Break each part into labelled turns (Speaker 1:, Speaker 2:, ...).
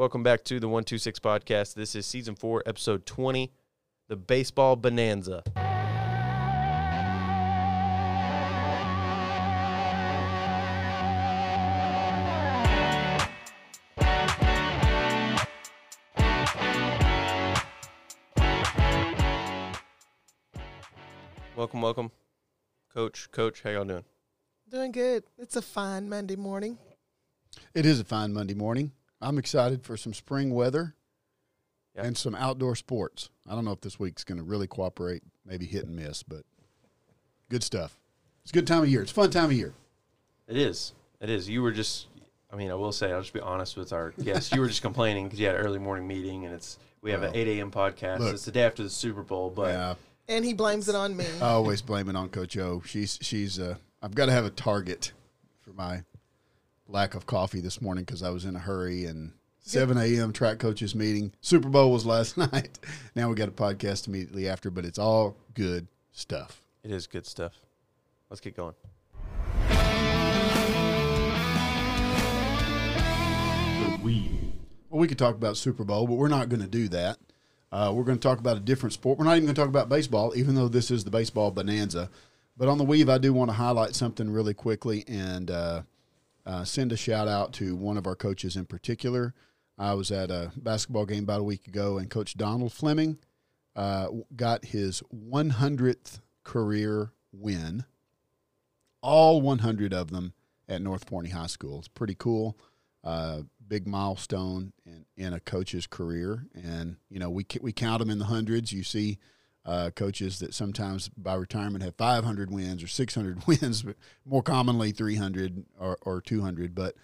Speaker 1: Welcome back to the 126 podcast. This is season four, episode 20, the baseball bonanza. Welcome, welcome. Coach, coach, how y'all doing?
Speaker 2: Doing good. It's a fine Monday morning.
Speaker 3: It is a fine Monday morning. I'm excited for some spring weather
Speaker 1: Yeah.
Speaker 3: and some outdoor sports. I don't know if this week's going to really cooperate, maybe hit and miss, but good stuff. It's a good time of year. It's a fun time of year.
Speaker 1: It is. It is. You were just, I mean, I will say, I'll just be honest with our guests. You were just complaining because you had an early morning meeting and it's, we have an 8 a.m. podcast.
Speaker 3: look.
Speaker 1: it's the day after the Super Bowl, but
Speaker 3: yeah,
Speaker 2: And he blames it on me.
Speaker 3: I always blame it on Coach O. She's she's. Uh, I've got to have a target for my lack of coffee this morning because I was in a hurry and 7 a.m. track coaches meeting. Super Bowl was last night. Now we got a podcast immediately after, but it's all good stuff.
Speaker 1: it is good stuff. Let's get going.
Speaker 3: Well, we could talk about Super Bowl, but we're not going to do that. Uh, we're going to talk about a different sport. We're not even going to talk about baseball, even though this is the baseball bonanza. But on the weave, I do want to highlight something really quickly and uh, uh, send a shout out to one of our coaches in particular. I was at a basketball game about a week ago, and Coach Donald Fleming uh, got his 100th career win, all 100 of them at North Forney High School. It's pretty cool uh, big milestone in, in a coach's career. And, you know, we, we count them in the hundreds. You see uh, coaches that sometimes by retirement have 500 wins or 600 wins, but more commonly 300 or, or 200. But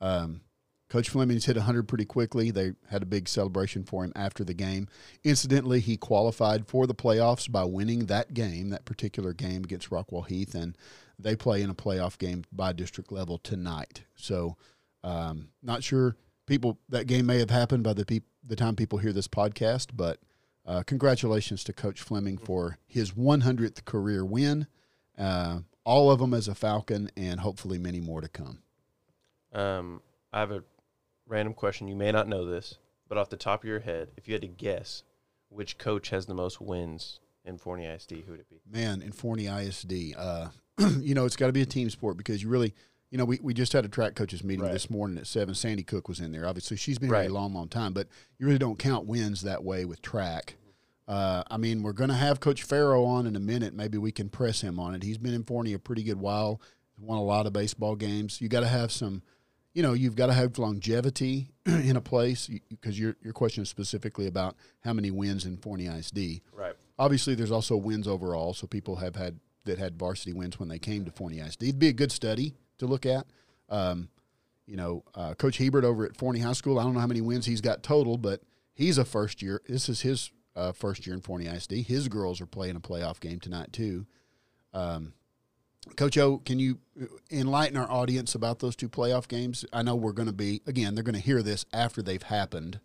Speaker 3: um, Coach Fleming's hit 100 pretty quickly. They had a big celebration for him after the game. Incidentally, he qualified for the playoffs by winning that game, that particular game against Rockwall Heath, and they play in a playoff game by district level tonight. So, um, not sure people that game may have happened by the peop- the time people hear this podcast, but uh, congratulations to Coach Fleming for his 100th career win. Uh, all of them as a Falcon, and hopefully many more to come.
Speaker 1: Um, I have a random question. You may not know this, but off the top of your head, if you had to guess which coach has the most wins in Forney ISD, who would it be?
Speaker 3: Man, in Forney ISD, uh, you know, it's got to be a team sport because you really, you know, we, we just had a track coaches meeting
Speaker 1: Right.
Speaker 3: this morning at seven. Sandy Cook was in there. Obviously, she's been
Speaker 1: Right.
Speaker 3: here a long, long time, but you really don't count wins that way with track. Uh, I mean, we're going to have Coach Farrow on in a minute. Maybe we can press him on it. He's been in Forney a pretty good while. Won a lot of baseball games. You got to have some, you know, you've got to have longevity in a place because your your question is specifically about how many wins in Forney ISD
Speaker 1: Right.
Speaker 3: obviously there's also wins overall so people have had that had varsity wins when they came to Forney ISD it'd be a good study to look at. Um, you know uh, coach hebert over at Forney high school i don't know how many wins he's got total but he's a first year this is his uh, first year in Forney ISD his girls are playing a playoff game tonight too. Um, coach o can you enlighten our audience about those two playoff games? I know we're going to be again they're going to hear this after they've happened.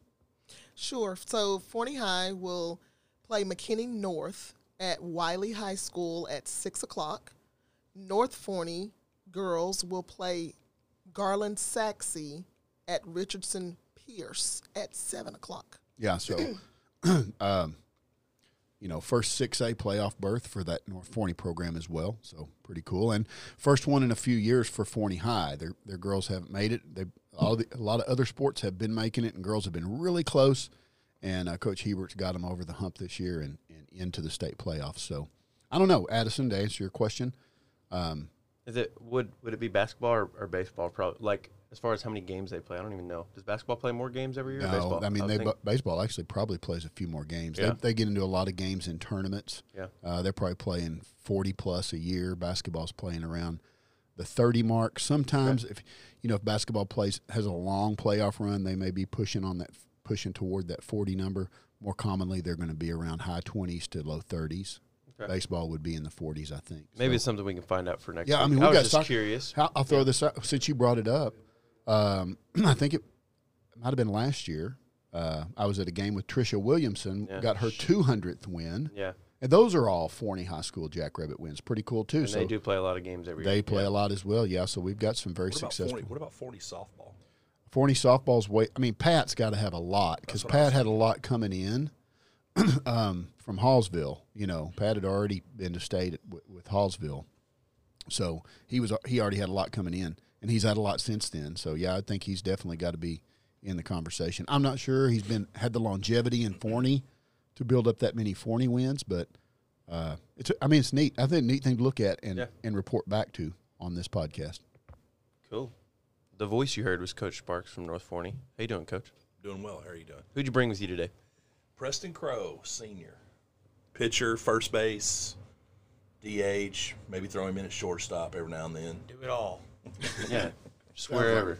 Speaker 2: Sure. So Forney High will play McKinney North at Wylie High School at 6 o'clock. North Forney girls will play Garland Sachse at Richardson Pearce at 7 o'clock.
Speaker 3: Yeah, so um, you know, first six A playoff berth for that North Forney program as well. So pretty cool. And first one in a few years for Forney High. Their their girls haven't made it. They all the, a lot of other sports have been making it, and girls have been really close. And uh, Coach Hebert's got them over the hump this year and, and into the state playoffs. So I don't know, Addison, to answer your question. Um,
Speaker 1: Is it would would it be basketball or, or baseball? Probably like as far as how many games they play. I don't even know. Does basketball play more games every year?
Speaker 3: no,
Speaker 1: baseball?
Speaker 3: I mean,
Speaker 1: would
Speaker 3: they,
Speaker 1: think-
Speaker 3: baseball actually probably plays a few more games.
Speaker 1: Yeah.
Speaker 3: They, they get into a lot of games in tournaments.
Speaker 1: yeah.
Speaker 3: Uh, they're probably playing 40 plus a year. Basketball's playing around the 30 mark. Sometimes if you know if basketball plays has a long playoff run, they may be pushing on that pushing toward that 40 number. More commonly, they're going to be around high 20s to low 30s.
Speaker 1: Okay.
Speaker 3: Baseball would be in the 40s, I think.
Speaker 1: Maybe
Speaker 3: So-
Speaker 1: it's something we can find out for next.
Speaker 3: Yeah, I mean, we
Speaker 1: I was
Speaker 3: got
Speaker 1: just
Speaker 3: soc-
Speaker 1: curious.
Speaker 3: How, I'll throw this out since you brought it up. Um, I think it might have been last year. Uh, I was at a game with Trisha Williamson,
Speaker 1: Yeah.
Speaker 3: got her 200th win.
Speaker 1: Yeah,
Speaker 3: And those are all Forney High School Jackrabbit wins. Pretty cool, too.
Speaker 1: and
Speaker 3: so
Speaker 1: they do play a lot of games every year.
Speaker 3: they
Speaker 1: year.
Speaker 3: play
Speaker 1: Yeah.
Speaker 3: a lot as well. Yeah, so we've got some very
Speaker 4: What
Speaker 3: successful.
Speaker 4: 40, what about 40 softball?
Speaker 3: Forney softball's way. I mean, Pat's got to have a lot because Pat had a lot coming in um, from Hallsville. You know, Pat had already been to state with, with Hallsville, so he was he already had a lot coming in, and he's had a lot since then. So yeah, I think he's definitely got to be in the conversation. I'm not sure he's been had the longevity in Forney to build up that many Forney wins, but uh, it's I mean it's neat. I think a neat thing to look at and
Speaker 1: Yeah.
Speaker 3: and report back to on this podcast.
Speaker 1: Cool. The voice you heard was Coach Sparks from North Forney. How you doing, Coach?
Speaker 4: Doing well. How are you doing?
Speaker 1: Who'd you bring with you today?
Speaker 4: Preston Crow, senior. Pitcher, first base, DH, maybe throw him in at shortstop every now and then.
Speaker 5: Do it all.
Speaker 1: Yeah, just wherever.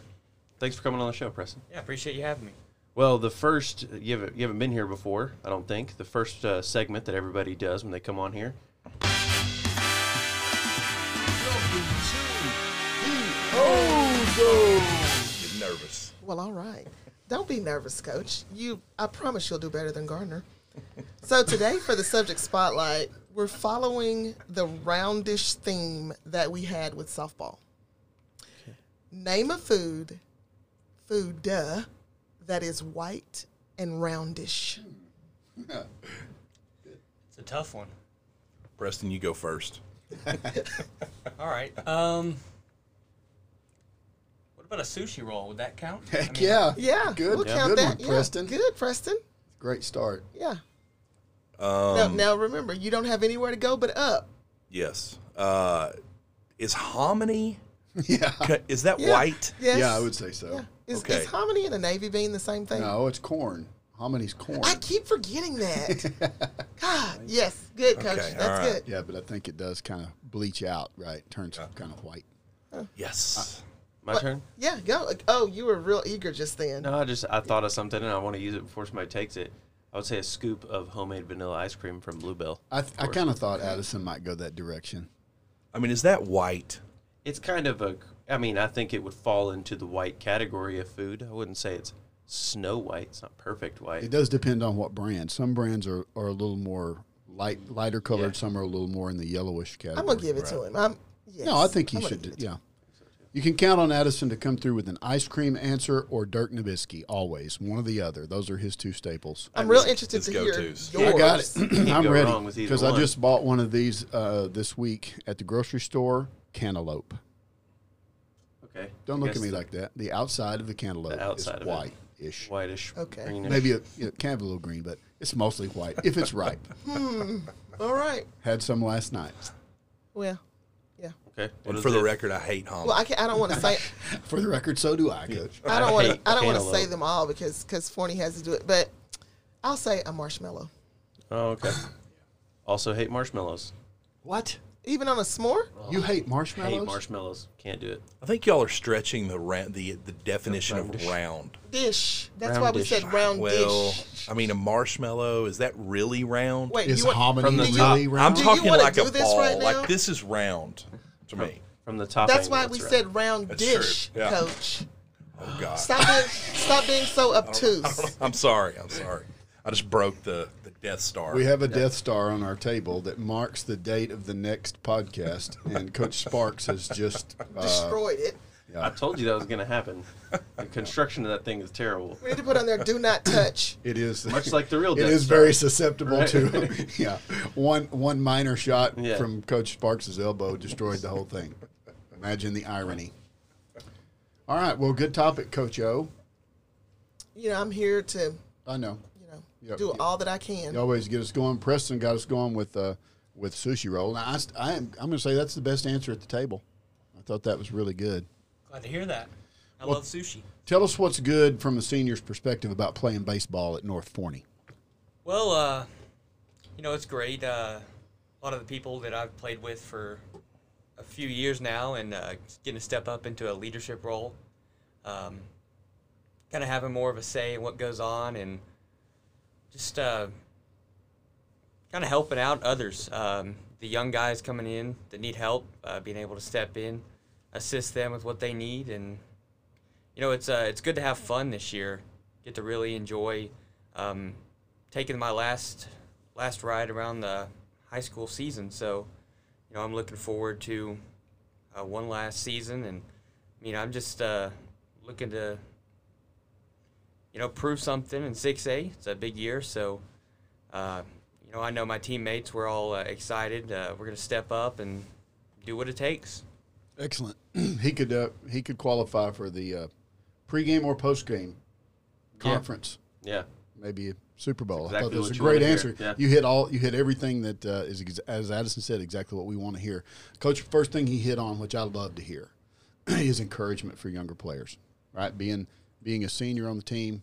Speaker 1: Thanks for coming on the show, Preston.
Speaker 5: Yeah, appreciate you having me.
Speaker 1: Well, the first you haven't you haven't been here before, I don't think. The first uh, segment that everybody does when they come on here.
Speaker 4: Get nervous.
Speaker 2: Well, all right. Don't be nervous, Coach. You, I promise you'll do better than Gardner. So today, for the subject spotlight, we're following the roundish theme that we had with softball. Name a food, food duh, that is white and roundish.
Speaker 5: It's a tough one.
Speaker 4: Preston, you go first.
Speaker 5: All right. Um, what about a sushi roll? Would that count? I
Speaker 3: Heck
Speaker 5: mean,
Speaker 3: yeah,
Speaker 2: Yeah,
Speaker 3: good,
Speaker 2: we'll
Speaker 3: yeah.
Speaker 2: count
Speaker 3: good
Speaker 2: that.
Speaker 3: one,
Speaker 2: Yeah,
Speaker 3: Preston.
Speaker 2: Good, Preston.
Speaker 3: Great start.
Speaker 2: Yeah.
Speaker 4: Um,
Speaker 2: now, now remember, you don't have anywhere to go but up.
Speaker 4: Yes. Uh, is hominy,
Speaker 3: Yeah,
Speaker 4: is that
Speaker 2: Yeah.
Speaker 4: white?
Speaker 2: Yes.
Speaker 3: yeah, I would say so.
Speaker 2: Yeah. Is,
Speaker 4: Okay.
Speaker 2: is hominy and a navy bean the same thing?
Speaker 3: No, it's corn. Hominy's corn.
Speaker 2: I keep forgetting that. God, yes, good coach.
Speaker 4: Okay,
Speaker 2: That's
Speaker 4: all right.
Speaker 2: good.
Speaker 3: yeah, but I think it does kind of bleach out, right? Turns kind of white.
Speaker 4: Yes.
Speaker 1: My
Speaker 2: What-
Speaker 1: turn.
Speaker 2: Yeah, go. Oh, you were real eager just then.
Speaker 1: No, I just I thought of something and I want to use it before somebody takes it. I would say a scoop of homemade vanilla ice cream from Bluebell.
Speaker 3: I, th- I kind of thought Addison might go that direction.
Speaker 4: I mean, is that white?
Speaker 1: It's kind of a. I mean, I think it would fall into the white category of food. I wouldn't say it's snow white. It's not perfect white.
Speaker 3: It does depend on what brand. Some brands are, are a little more light, lighter colored.
Speaker 1: Yeah.
Speaker 3: Some are a little more in the yellowish category.
Speaker 2: I'm gonna give it to him. I'm. Yes,
Speaker 3: No, I think he
Speaker 2: I'm
Speaker 3: should. do-
Speaker 2: to
Speaker 3: Yeah.
Speaker 2: Him.
Speaker 3: You can count on Addison to come through with an ice cream answer or Dirk Nabisky. Always one or the other. Those are his two staples.
Speaker 2: I'm real interested
Speaker 4: his
Speaker 2: to hear
Speaker 4: go-tos.
Speaker 2: yours.
Speaker 3: I got it. I'm ready
Speaker 1: wrong with either
Speaker 3: because I just bought one of these uh, this week at the grocery store. Cantaloupe.
Speaker 1: Okay.
Speaker 3: Don't
Speaker 1: I
Speaker 3: look at me
Speaker 1: the
Speaker 3: like that. The outside of the cantaloupe
Speaker 1: outside
Speaker 3: is
Speaker 1: of it.
Speaker 3: white-ish.
Speaker 1: Whitish.
Speaker 2: Okay.
Speaker 1: greenish.
Speaker 3: Maybe a, you know, can have a little green, but it's mostly white if it's ripe. hmm.
Speaker 2: All right.
Speaker 3: Had some last night.
Speaker 2: Well, yeah.
Speaker 1: Okay. What
Speaker 4: And
Speaker 1: is
Speaker 4: for the
Speaker 1: it?
Speaker 4: record, I hate hominy.
Speaker 2: Well, I can, I don't want to say.
Speaker 3: For the record, so do I, Coach.
Speaker 2: I don't want to. I don't want to say them all because because Forney has to do it. But I'll say a marshmallow.
Speaker 1: Oh, okay. Also hate marshmallows.
Speaker 3: What?
Speaker 2: Even on a s'more. Oh.
Speaker 3: You hate marshmallows?
Speaker 1: Hate marshmallows. Can't do it.
Speaker 4: I think y'all are stretching the ra- the the definition of
Speaker 1: Roundish.
Speaker 4: round.
Speaker 2: Dish. That's why we
Speaker 1: Roundish.
Speaker 2: said round
Speaker 4: Well,
Speaker 2: dish.
Speaker 4: I mean, a marshmallow is that really round?
Speaker 2: Wait,
Speaker 3: Is
Speaker 2: you want,
Speaker 3: hominy
Speaker 1: from the
Speaker 3: really
Speaker 1: top-
Speaker 4: I'm
Speaker 3: round?
Speaker 2: Do you
Speaker 4: talking
Speaker 2: wanna
Speaker 4: like
Speaker 2: do
Speaker 4: a
Speaker 2: this
Speaker 4: ball.
Speaker 2: right now?
Speaker 4: Like this is round to me.
Speaker 1: From the top.
Speaker 2: That's
Speaker 1: angle,
Speaker 2: why we
Speaker 1: round.
Speaker 2: said round
Speaker 4: That's true.
Speaker 2: dish,
Speaker 4: Yeah.
Speaker 2: Coach.
Speaker 4: Oh God.
Speaker 2: Stop being stop being so obtuse.
Speaker 4: I'm sorry. I'm sorry. I just broke the, the Death Star.
Speaker 3: We have a Death Star on our table that marks the date of the next podcast, and Coach Sparks has just uh,
Speaker 2: Destroyed it.
Speaker 1: I told you that was going to happen. The construction of that thing is terrible.
Speaker 2: We need to put on there "Do not touch."
Speaker 3: it is
Speaker 1: Much like the real
Speaker 3: It
Speaker 1: Death
Speaker 3: is
Speaker 1: Star.
Speaker 3: very susceptible
Speaker 1: Right.
Speaker 3: to yeah. One one minor shot
Speaker 1: Yeah.
Speaker 3: from Coach Sparks' elbow destroyed the whole thing. Imagine the irony. All right, well, good topic, Coach O.
Speaker 2: You know, I'm here to
Speaker 3: I know.
Speaker 2: You know
Speaker 3: Yep.
Speaker 2: do all that I can.
Speaker 3: You always get us going. Preston got us going with uh, with sushi roll. Now, I, I am, I'm going to say that's the best answer at the table. I thought that was really good.
Speaker 5: Glad to hear that. I
Speaker 3: Well-
Speaker 5: love sushi.
Speaker 3: Tell us what's good from a senior's perspective about playing baseball at North Forney.
Speaker 5: Well, uh, you know, it's great. Uh, a lot of the people that I've played with for a few years now and uh, getting to step up into a leadership role, um, kind of having more of a say in what goes on and just uh, kind of helping out others. Um, the young guys coming in that need help, uh, being able to step in, assist them with what they need, and you know, it's uh, it's good to have fun this year. Get to really enjoy um, taking my last last ride around the high school season. So, you know, I'm looking forward to uh, one last season, and I mean, I'm just uh, looking to you know, prove something in 6A. It's a big year, so uh, you know, I know my teammates. We're all uh, excited. Uh, we're gonna step up and do what it takes.
Speaker 3: Excellent. he could uh, he could qualify for the uh, pregame or postgame conference.
Speaker 1: Yeah.
Speaker 3: Maybe a Super Bowl. I thought that was a great answer.
Speaker 1: Yeah.
Speaker 3: You hit all you hit everything that uh, is as Addison said exactly what we want to hear. Coach, first thing he hit on, which I love to hear, is encouragement for younger players. Right, being being a senior on the team,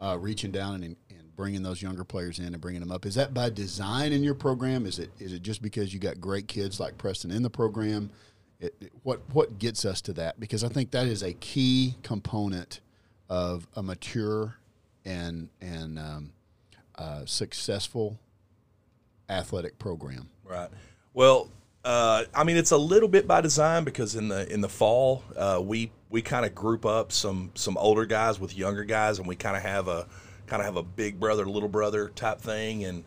Speaker 3: uh, reaching down and, and bringing those younger players in and bringing them up. Is that by design in your program? Is it is it just because you got great kids like Preston in the program? It, it- what what gets us to that? Because I think that is a key component of a mature and and um, uh, successful athletic program.
Speaker 4: Right. Well, uh, I mean, it's a little bit by design because in the in the fall, uh, we we kind of group up some some older guys with younger guys, and we kind of have a kind of have a big brother little brother type thing, and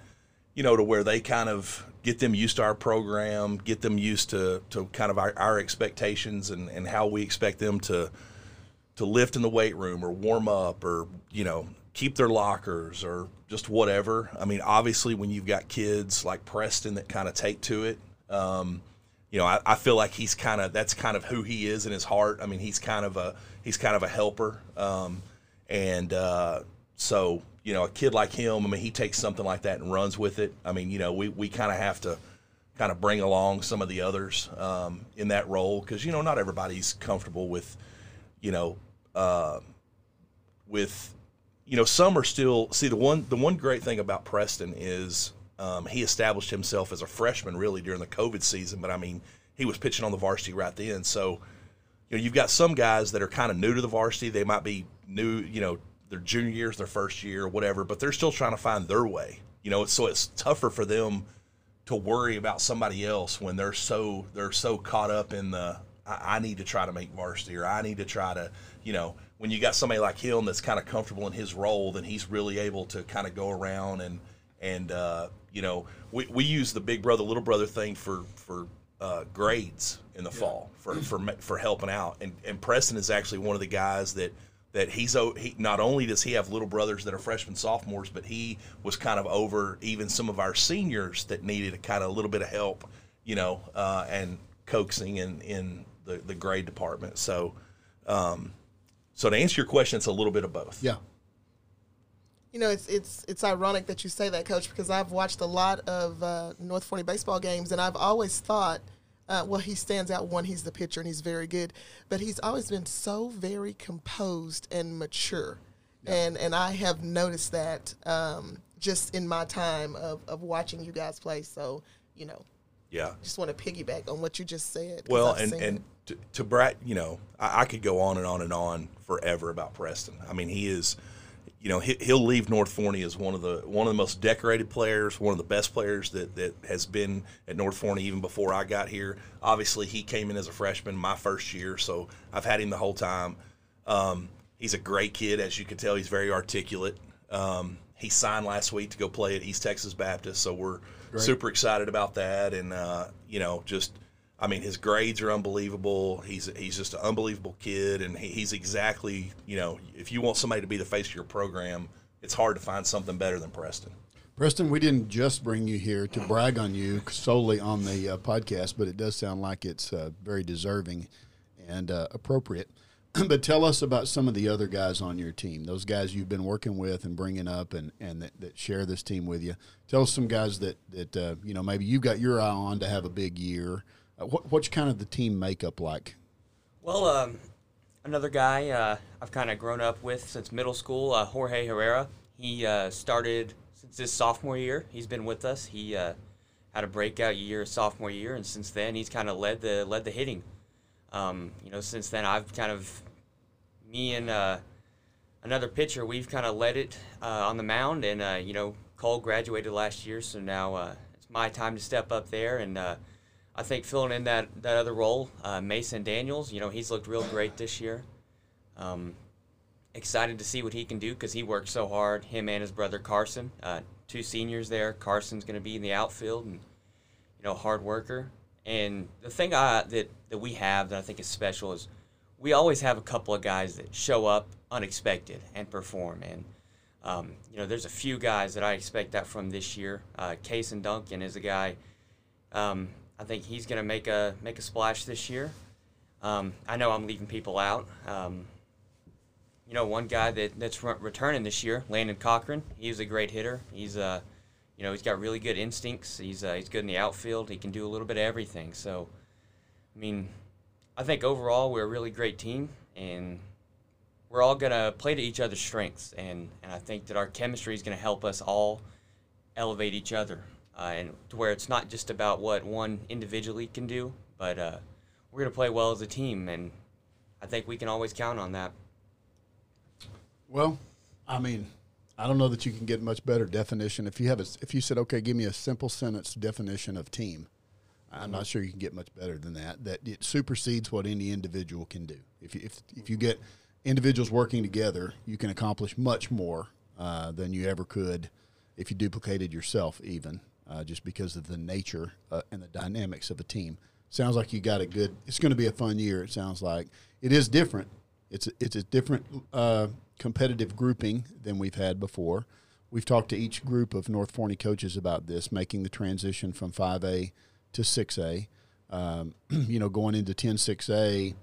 Speaker 4: you know, to where they kind of get them used to our program, get them used to to kind of our, our expectations and and how we expect them to to lift in the weight room or warm up or you know keep their lockers or just whatever. I mean obviously when you've got kids like preston that kind of take to it um, you know I, I feel like he's kind of that's kind of who he is in his heart. I mean he's kind of a he's kind of a helper. Um, and uh, so you know a kid like him i mean he takes something like that and runs with it. I mean you know we, we kind of have to kind of bring along some of the others um, in that role. Because you know not everybody's comfortable with you know, uh, with you know, some are still see the one the one great thing about Preston is um, he established himself as a freshman really during the COVID season, but I mean he was pitching on the varsity right then, so you know you've got some guys that are kind of new to the varsity. They might be new, you know, their junior years, their first year, whatever, but they're still trying to find their way. You know, so it's tougher for them to worry about somebody else when they're so they're so caught up in the I, I need to try to make varsity or I need to try to you know when you got somebody like him that's kind of comfortable in his role then he's really able to kind of go around and and uh, you know we, we use the big brother little brother thing for for uh, grades in the fall for for for helping out. And and Preston is actually one of the guys that that he's he not only does he have little brothers that are freshmen sophomores but he was kind of over even some of our seniors that needed a kind of a little bit of help you know uh, and coaxing in in the, the grade department. So um, so to answer your question it's a little bit of both.
Speaker 3: Yeah.
Speaker 2: You know, it's it's it's ironic that you say that, Coach, because I've watched a lot of uh, North Forney baseball games, and I've always thought, uh, well, he stands out. One, he's the pitcher, and he's very good, but he's always been so very composed and mature, and and I have noticed that um, just in my time of, of watching you guys play. So, you know,
Speaker 4: yeah
Speaker 2: just want to piggyback on what you just said.
Speaker 4: Well,
Speaker 2: I've
Speaker 4: and and to, to Brad, you know, I, I could go on and on and on forever about Preston. I mean, he is, you know, he, he'll leave North Forney as one of the one of the most decorated players, one of the best players that that has been at North Forney even before I got here. Obviously, he came in as a freshman my first year, so I've had him the whole time. Um, he's a great kid, as you can tell. He's very articulate. Um, he signed last week to go play at East Texas Baptist, so we're super excited about that. And uh, you know, just I mean, his grades are unbelievable. He's he's just an unbelievable kid, and he, he's exactly you know, if you want somebody to be the face of your program, it's hard to find something better than Preston.
Speaker 3: Preston, we didn't just bring you here to brag on you solely on the uh, podcast, but it does sound like it's uh, very deserving and uh, appropriate. but tell us about some of the other guys on your team, those guys you've been working with and bringing up and, and that, that share this team with you. Tell us some guys that, that uh, you know, maybe you've got your eye on to have a big year. Uh, what, what's kind of the team makeup like?
Speaker 5: Well, um, another guy uh, I've kind of grown up with since middle school, uh, Jorge Herrera. He uh, started since his sophomore year. He's been with us. He uh, had a breakout year sophomore year, and since then he's kind of led the led the hitting. Um, you know, since then I've kind of me and uh, another pitcher we've kind of led it on the mound, and you know Cole graduated last year, so now it's my time to step up there and. I think filling in that, that other role, uh, Mason Daniels, you know, he's looked real great this year. Um, excited to see what he can do because he worked so hard. Him and his brother Carson, uh, two seniors there. Carson's going to be in the outfield and you know hard worker. And the thing I, that that we have that I think is special is we always have a couple of guys that show up unexpected and perform. And um, you know, there's a few guys that I expect that from this year. Uh, Cason Duncan is a guy. Um, I think he's going to make a make a splash this year. Um, I know I'm leaving people out. Um, you know, one guy that, that's re- returning this year, Landon Cochran. He's a great hitter. He's uh, you know, he's got really good instincts. He's uh, he's good in the outfield. He can do a little bit of everything. So, I mean, I think overall we're a really great team, and we're all gonna play to each other's strengths. And and I think that our chemistry is gonna help us all elevate each other, uh, and to where it's not just about what one individually can do, but uh, we're gonna play well as a team, and I think we can always count on that.
Speaker 3: Well, I mean, I don't know that you can get much better definition if you have a, if you said, okay, give me a simple sentence definition of team. I'm not sure you can get much better than that. That it supersedes what any individual can do. If you, if if you get individuals working together, you can accomplish much more uh, than you ever could if you duplicated yourself, even uh, just because of the nature uh, and the dynamics of a team. Sounds like you got a good. It's going to be a fun year. It sounds like it is different. It's a, it's a different uh, competitive grouping than we've had before. We've talked to each group of North Forney coaches about this, making the transition from 5A to 6A. Um, you know, going into 10 6A,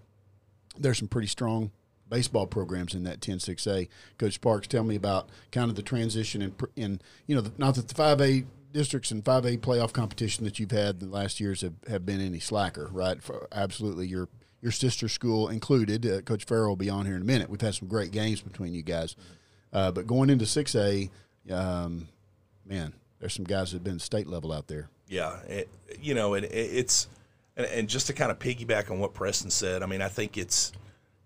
Speaker 3: there's some pretty strong baseball programs in that 10 6A. Coach Sparks, tell me about kind of the transition in, in you know, the, not that the 5A districts and 5A playoff competition that you've had the last years have, have been any slacker, right? For absolutely your your sister school included. Uh, Coach Farrell will be on here in a minute. We've had some great games between you guys. Uh, but going into 6A, um, man, there's some guys that have been state level out there.
Speaker 4: Yeah, it, you know, and it, it's and, and, just to kind of piggyback on what Preston said, I mean, I think it's,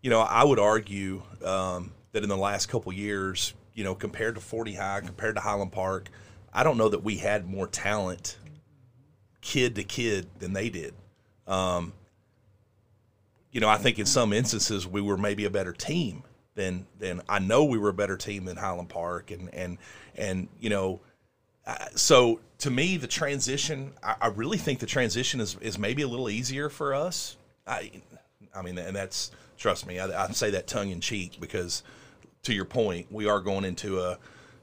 Speaker 4: you know, I would argue um, that in the last couple years, you know, compared to Forney High, compared to Highland Park, I don't know that we had more talent, kid to kid, than they did. Um, you know, I think in some instances we were maybe a better team than than I know we were a better team than Highland Park, and and and you know, so to me the transition, I, I, really think the transition is is maybe a little easier for us. I, I mean, and that's trust me, I, I say that tongue in cheek because to your point, we are going into a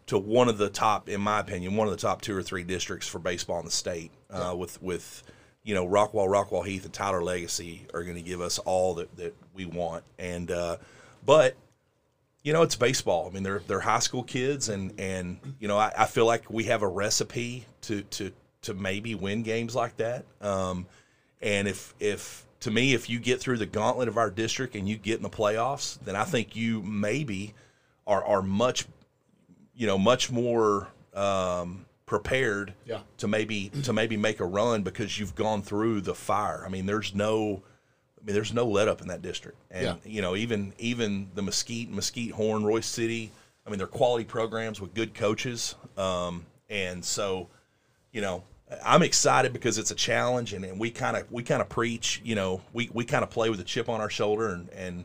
Speaker 4: to one of the top, in my opinion, one of the top two or three districts for baseball in the state, uh, yeah. with with you know, Rockwall, Rockwall Heath, and Tyler Legacy are going to give us all that, that we want. And uh, but you know, it's baseball. I mean, they're they're high school kids, and and you know, I, I feel like we have a recipe to to to maybe win games like that. Um, and if if to me, if you get through the gauntlet of our district and you get in the playoffs, then I think you maybe are are much, you know, much more. Um, prepared
Speaker 3: yeah.
Speaker 4: to maybe to maybe make a run because you've gone through the fire. I mean, there's no I mean, there's no let up in that district. And
Speaker 3: yeah.
Speaker 4: you know, even even the Mesquite, Mesquite Horn, Royse City, I mean, they're quality programs with good coaches. Um, and so, you know, I'm excited because it's a challenge and, and we kind of we kind of preach, you know, we, we kind of play with a chip on our shoulder and, and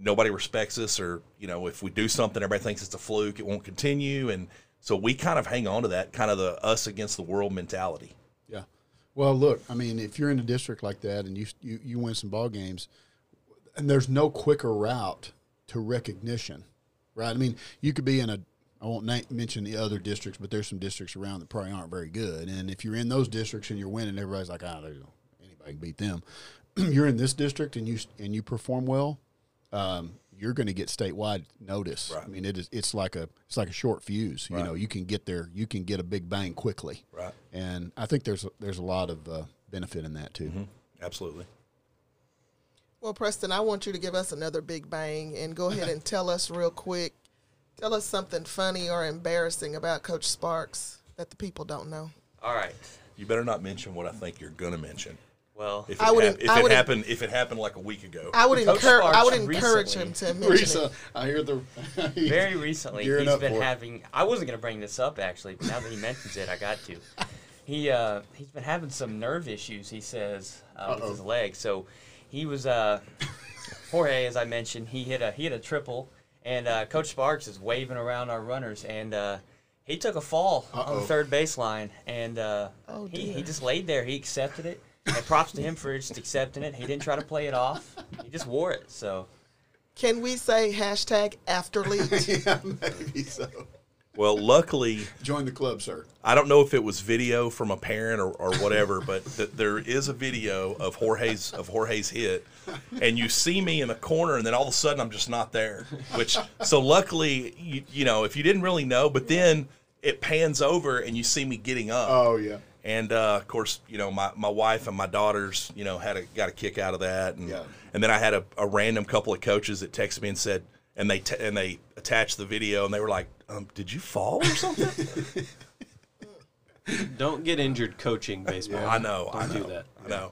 Speaker 4: nobody respects us or, you know, if we do something everybody thinks it's a fluke, it won't continue and so we kind of hang on to that kind of the us against the world mentality.
Speaker 3: Yeah. Well, look, I mean, if you're in a district like that and you you, you win some ball games, and there's no quicker route to recognition, right? I mean, you could be in a I won't na- mention the other districts, but there's some districts around that probably aren't very good. And if you're in those districts and you're winning, everybody's like, "Ah, oh, anybody can beat them." you're in this district and you and you perform well. Um, you're going to get statewide notice.
Speaker 4: Right.
Speaker 3: I mean, it is it's like a it's like a short fuse. Right. You know, you can get there, you can get a big bang quickly.
Speaker 4: Right.
Speaker 3: And I think there's a, there's a lot of uh, benefit in that too.
Speaker 4: Mm-hmm. Absolutely.
Speaker 2: Well, Preston, I want you to give us another big bang and go ahead and tell us real quick. Tell us something funny or embarrassing about Coach Sparks that the people don't know.
Speaker 5: All right.
Speaker 4: You better not mention what I think you're going to mention.
Speaker 5: Well,
Speaker 4: if it, I would, hap- if I it happened, if it happened like a week ago,
Speaker 2: I would encourage. I would encourage him to mention it.
Speaker 3: I hear the
Speaker 5: very recently he's been having. I wasn't going to bring this up actually, but now that he mentions it, I got to. He uh, he's been having some nerve issues. He says uh, with his leg. So he was uh, Jorge, as I mentioned, he hit a he hit a triple, and uh, Coach Sparks is waving around our runners, and uh, he took a fall Uh-oh. on the third baseline, and uh,
Speaker 2: oh,
Speaker 5: he, he just laid there. He accepted it and props to him for just accepting it. He didn't try to play it off. He just wore it. So
Speaker 2: Can we say hashtag athlete?
Speaker 3: yeah, maybe so.
Speaker 4: Well, luckily,
Speaker 3: Join the club, sir.
Speaker 4: I don't know if it was video from a parent or, or whatever, but th- there is a video of Jorge's of Jorge's hit, and you see me in the corner, and then all of a sudden I'm just not there. Which so luckily, you, you know, if you didn't really know, but then it pans over and you see me getting up.
Speaker 3: Oh yeah.
Speaker 4: And uh, of course, you know, my, my wife and my daughters, you know, had a got a kick out of that, and
Speaker 3: Yeah.
Speaker 4: and then I had a, a random couple of coaches that texted me and said, and they t- and they attached the video, and they were like, um, "Did you fall or something?"
Speaker 1: Don't get injured coaching baseball.
Speaker 4: I know,
Speaker 1: Don't
Speaker 4: I know,
Speaker 1: do that.
Speaker 4: I know.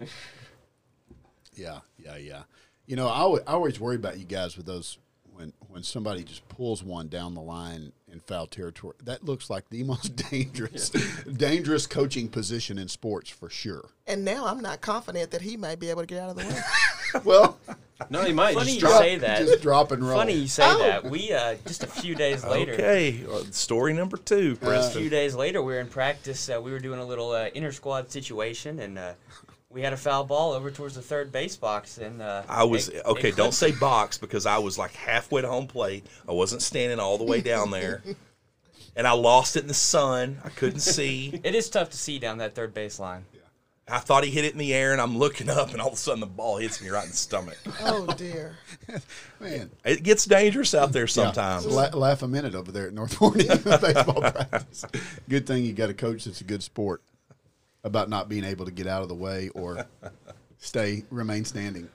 Speaker 3: Yeah, yeah, yeah. You know, I, I always worry about you guys with those when when somebody just pulls one down the line in foul territory. That looks like the most dangerous, dangerous coaching position in sports for sure.
Speaker 2: and now I'm not confident that he might be able to get out of the way.
Speaker 3: Well,
Speaker 1: No, he might.
Speaker 5: Funny
Speaker 1: Just
Speaker 5: you say that.
Speaker 3: just drop and roll.
Speaker 5: Funny you say
Speaker 2: Oh.
Speaker 5: that. We uh, just a few days later.
Speaker 4: Okay, uh, story number two,
Speaker 5: A few days later, we were in practice. Uh, we were doing a little uh, inter squad situation, and uh, we had a foul ball over towards the third base box. And uh,
Speaker 4: I was
Speaker 5: it- it
Speaker 4: okay. Don't say box because I was like halfway to home plate. I wasn't standing all the way down there, and I lost it in the sun. I couldn't see.
Speaker 5: It is tough to see down that third base line.
Speaker 4: I thought he hit it in the air, and I'm looking up, and all of a sudden the ball hits me right in the stomach.
Speaker 2: oh dear.
Speaker 3: man.
Speaker 4: It gets dangerous out there
Speaker 3: Yeah.
Speaker 4: sometimes.
Speaker 3: La- laugh a minute over there at North Forney baseball practice. Good thing you got a coach that's a good sport about not being able to get out of the way or stay remain standing.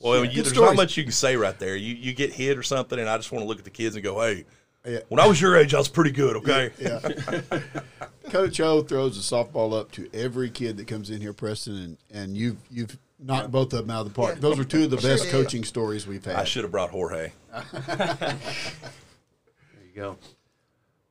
Speaker 4: Well, you,
Speaker 3: Good
Speaker 4: there's
Speaker 3: stories.
Speaker 4: not much you can say right there. You you get hit or something, and I just want to look at the kids and go, "Hey,
Speaker 3: Yeah.
Speaker 4: when I was your age, I was pretty good." Okay.
Speaker 3: Yeah. Coach O throws a softball up to every kid that comes in here, Preston, and, and you've you've knocked both of them out of the park.
Speaker 2: Yeah.
Speaker 3: Those are two of the best
Speaker 2: did.
Speaker 3: coaching stories we've had.
Speaker 4: I should have brought Jorge.
Speaker 1: There you go.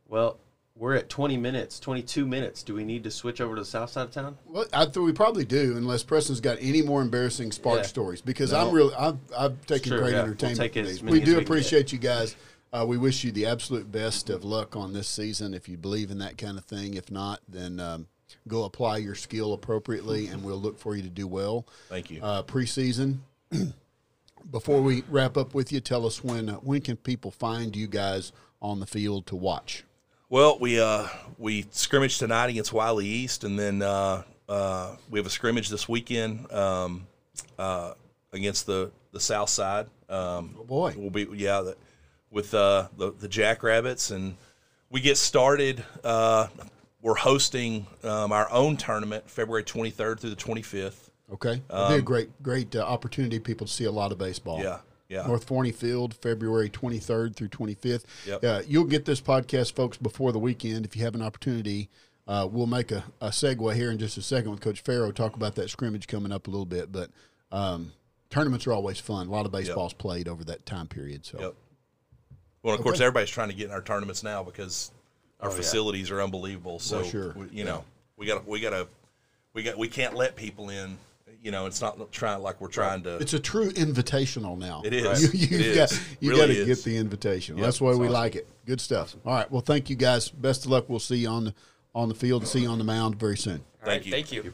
Speaker 1: Well, we're at 20 minutes, 22 minutes. Do we need to switch over to the south side of town?
Speaker 3: Well, I think we probably do, unless Preston's got any more embarrassing spark
Speaker 1: Yeah.
Speaker 3: stories. Because I'm really, I've, I've taken
Speaker 1: true,
Speaker 3: great
Speaker 1: yeah. We'll
Speaker 3: entertainment
Speaker 1: take
Speaker 3: these. We do
Speaker 1: we
Speaker 3: appreciate you guys. Uh, we wish you the absolute best of luck on this season. If you believe in that kind of thing, if not, then um, go apply your skill appropriately, and we'll look for you to do well.
Speaker 4: Thank you.
Speaker 3: Uh, preseason. Before we wrap up with you, tell us when uh, when can people find you guys on the field to watch?
Speaker 4: Well, we uh we scrimmaged tonight against Wylie East, and then uh, uh, we have a scrimmage this weekend um, uh, against the the South Side. Um,
Speaker 3: Oh boy,
Speaker 4: We'll be yeah the, with uh, the the Jackrabbits, and we get started. Uh, we're hosting um, our own tournament February 23rd through the 25th.
Speaker 3: okay, it'll be a great great uh, opportunity. People to see a lot of baseball.
Speaker 4: Um, Yeah, yeah.
Speaker 3: North Forney Field, February 23rd through 25th.
Speaker 4: Yep.
Speaker 3: Uh, you'll get this podcast, folks, before the weekend. If you have an opportunity, uh, we'll make a, a segue here in just a second with Coach Farrow, talk about that scrimmage coming up a little bit. But um, tournaments are always fun. A lot of baseball's played over that time period. So,
Speaker 4: Yep. Well, of course, everybody's trying to get in our tournaments now because our
Speaker 1: Oh, yeah.
Speaker 4: facilities are unbelievable. So,
Speaker 3: sure.
Speaker 4: we, you know, we got we got to we got we can't let people in. You know, it's not trying like we're trying to.
Speaker 3: it's a true invitational now.
Speaker 4: It is.
Speaker 3: You, you
Speaker 4: It
Speaker 3: got,
Speaker 4: is.
Speaker 3: you
Speaker 4: Really
Speaker 3: got to
Speaker 4: is.
Speaker 3: get the invitation.
Speaker 4: Yep.
Speaker 3: That's why we
Speaker 4: It's
Speaker 3: like it. Good stuff. All right. Well, thank you guys. Best of luck. We'll see you on the on the field. And see you on the mound very soon.
Speaker 5: All
Speaker 4: Thank
Speaker 5: right,
Speaker 4: you.
Speaker 5: Thank you.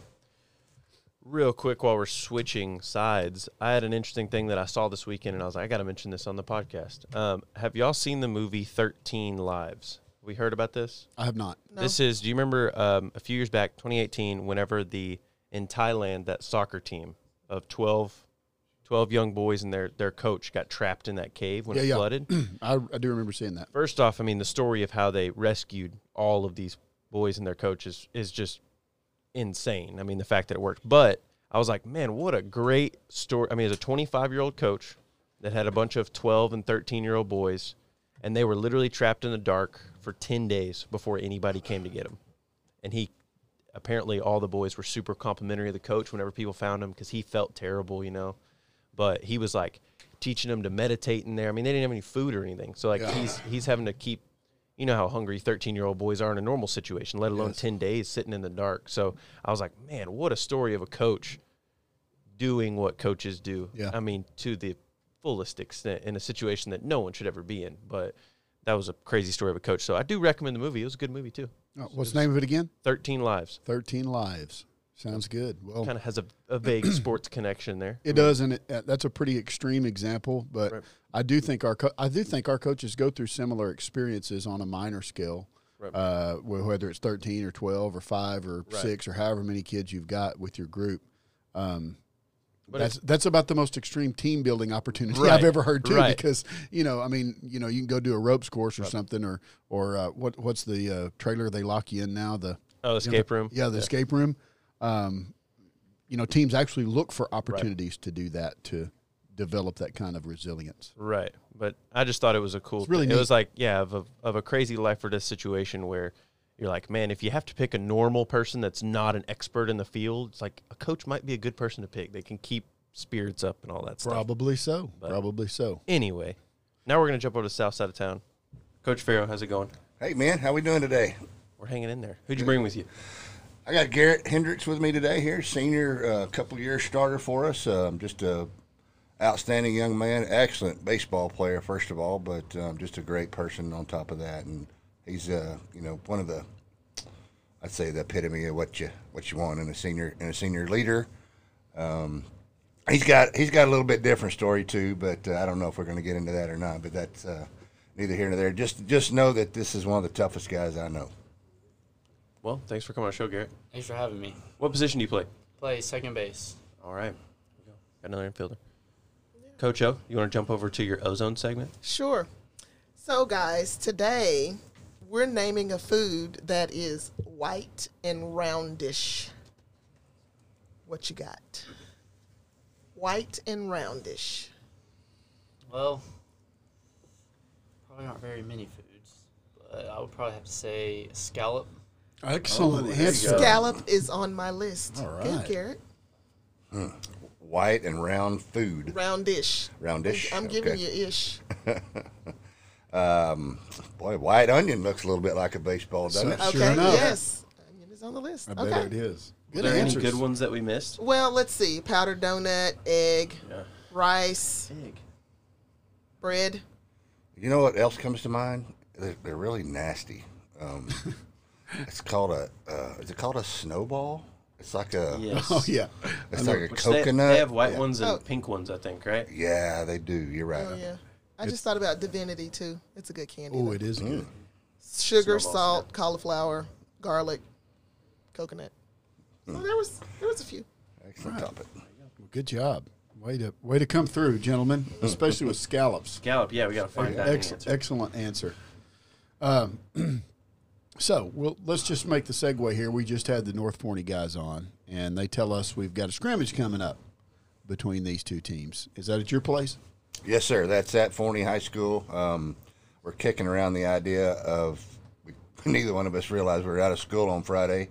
Speaker 1: Real quick, while we're switching sides, I had an interesting thing that I saw this weekend, and I was like, I got to mention this on the podcast. Um, have y'all seen the movie Thirteen Lives? We heard about this.
Speaker 3: I have not.
Speaker 2: No.
Speaker 1: This is. Do you remember um, a few years back, 2018, whenever the in Thailand that soccer team of 12, 12 young boys and their their coach got trapped in that cave when
Speaker 3: Yeah,
Speaker 1: it
Speaker 3: yeah.
Speaker 1: flooded.
Speaker 3: I, I do remember seeing that.
Speaker 1: First off, I mean the story of how they rescued all of these boys and their coaches is just insane. I mean the fact that it worked. But I was like, man, what a great story. I mean, as a 25 year old coach that had a bunch of 12 and 13 year old boys, and they were literally trapped in the dark for 10 days before anybody came to get them. And he apparently all the boys were super complimentary of the coach whenever people found him because he felt terrible, you know. But he was like teaching them to meditate in there. I mean, they didn't have any food or anything, so like
Speaker 3: Yeah.
Speaker 1: he's he's having to keep, you know, how hungry thirteen year old boys are in a normal situation, let alone
Speaker 3: Yes.
Speaker 1: ten days sitting in the dark. So I was like, man, what a story of a coach doing what coaches do.
Speaker 3: Yeah.
Speaker 1: I mean, to the fullest extent in a situation that no one should ever be in. But that was a crazy story of a coach. So I do recommend the movie. It was a good movie too.
Speaker 3: Oh, what's the name of it again?
Speaker 1: Thirteen Lives.
Speaker 3: 13 Lives. Sounds good. Well,
Speaker 1: Kind of has a, a vague sports connection there.
Speaker 3: it does, and it, uh, that's a pretty extreme example, but
Speaker 1: Right.
Speaker 3: I do think our co- I do think our coaches go through similar experiences on a minor scale,
Speaker 1: Right.
Speaker 3: uh, whether it's thirteen or twelve or five or
Speaker 1: Right.
Speaker 3: six or however many kids you've got with your group. Um,
Speaker 1: But
Speaker 3: that's that's about the most extreme team building opportunity
Speaker 1: Right.
Speaker 3: I've ever heard too.
Speaker 1: Right.
Speaker 3: Because you know, I mean, you know, you can go do a ropes course or something, or or uh, what what's the uh, trailer they lock you in now? The
Speaker 1: Oh, escape room.
Speaker 3: yeah, the escape room. Um, you know, teams actually look for opportunities to do that to develop that kind of resilience.
Speaker 1: Right. But I just thought it was a cool.
Speaker 3: It's really
Speaker 1: thing. It was like yeah, of a, of a crazy life or death situation where you're like, man, if you have to pick a normal person that's not an expert in the field, it's like a coach might be a good person to pick. They can keep spirits up and all that stuff.
Speaker 3: Probably so.
Speaker 1: But-
Speaker 3: Probably so.
Speaker 1: Anyway, now we're gonna jump over to the south side of town. Coach Farrow, how's it going?
Speaker 6: Hey man, how we doing today?
Speaker 1: We're hanging in there. Who'd you bring with you?
Speaker 6: I got Garrett Hendricks with me today here, senior, uh, couple year starter for us. Um, just a outstanding young man, excellent baseball player first of all, but um, just a great person on top of that. And he's uh, you know one of the I'd say the epitome of what you what you want in a senior in a senior leader. Um, he's got he's got a little bit different story too, but uh, I don't know if we're going to get into that or not. But that's uh, neither here nor there. Just just know that this is one of the toughest guys I know.
Speaker 1: Well, thanks for coming on the show, Garrett.
Speaker 7: Thanks for having me.
Speaker 1: What position do you play?
Speaker 7: Play second base.
Speaker 1: All right. Here we go. Got another infielder. Coach O, you want to jump over to your ozone segment?
Speaker 2: Sure. So, guys, today we're naming a food that is white and roundish. What you got? White and roundish.
Speaker 7: Well, probably not very many foods, but I would probably have to say scallop.
Speaker 3: Excellent oh,
Speaker 1: there you
Speaker 3: answer.
Speaker 2: Scallop is on my list.
Speaker 3: All
Speaker 2: Good,
Speaker 3: right.
Speaker 2: Garrett. Hmm.
Speaker 6: White and round food.
Speaker 2: Roundish.
Speaker 6: Roundish.
Speaker 2: I'm giving
Speaker 6: okay.
Speaker 2: you ish.
Speaker 6: Boy, white onion looks a little bit like a baseball, doesn't it?
Speaker 3: Sure
Speaker 2: Okay.
Speaker 3: enough.
Speaker 2: Yes. Onion is on the list.
Speaker 3: I bet
Speaker 2: okay.
Speaker 3: it is.
Speaker 1: Were
Speaker 3: Good
Speaker 1: there
Speaker 3: answers.
Speaker 1: any good ones that we missed?
Speaker 2: Well, let's see. Powdered donut, egg,
Speaker 1: Yeah.
Speaker 2: rice,
Speaker 1: Big.
Speaker 2: bread.
Speaker 6: You know what else comes to mind? They're, they're really nasty. Um, it's called a. Uh, is it called a snowball? It's like a.
Speaker 1: Yes.
Speaker 3: Oh yeah.
Speaker 6: It's like a
Speaker 1: Which they-
Speaker 6: coconut.
Speaker 1: They, have white
Speaker 6: Yeah.
Speaker 1: ones and
Speaker 2: Oh.
Speaker 1: pink ones, I think, right?
Speaker 6: Yeah, they do. You're right.
Speaker 2: Oh yeah. I just thought about divinity too. It's a good candy.
Speaker 3: Oh,
Speaker 2: though.
Speaker 3: it is mm. good.
Speaker 2: Sugar,
Speaker 1: Snowballs,
Speaker 2: salt, cauliflower, garlic, coconut. Mm. So there was there was a few.
Speaker 6: Excellent topic.
Speaker 3: Well, good job. Way to way to come through, gentlemen. Mm. Especially with scallops.
Speaker 1: Scallop, yeah, we got to find that
Speaker 3: Ex-
Speaker 1: answer.
Speaker 3: excellent answer. Um, so we'll, let's just make the segue here. We just had the North Forney guys on, and they tell us we've got a scrimmage coming up between these two teams. Is that at your place?
Speaker 6: Yes, sir. That's at Forney High School. Um, we're kicking around the idea of we, neither one of us realized we were out of school on Friday,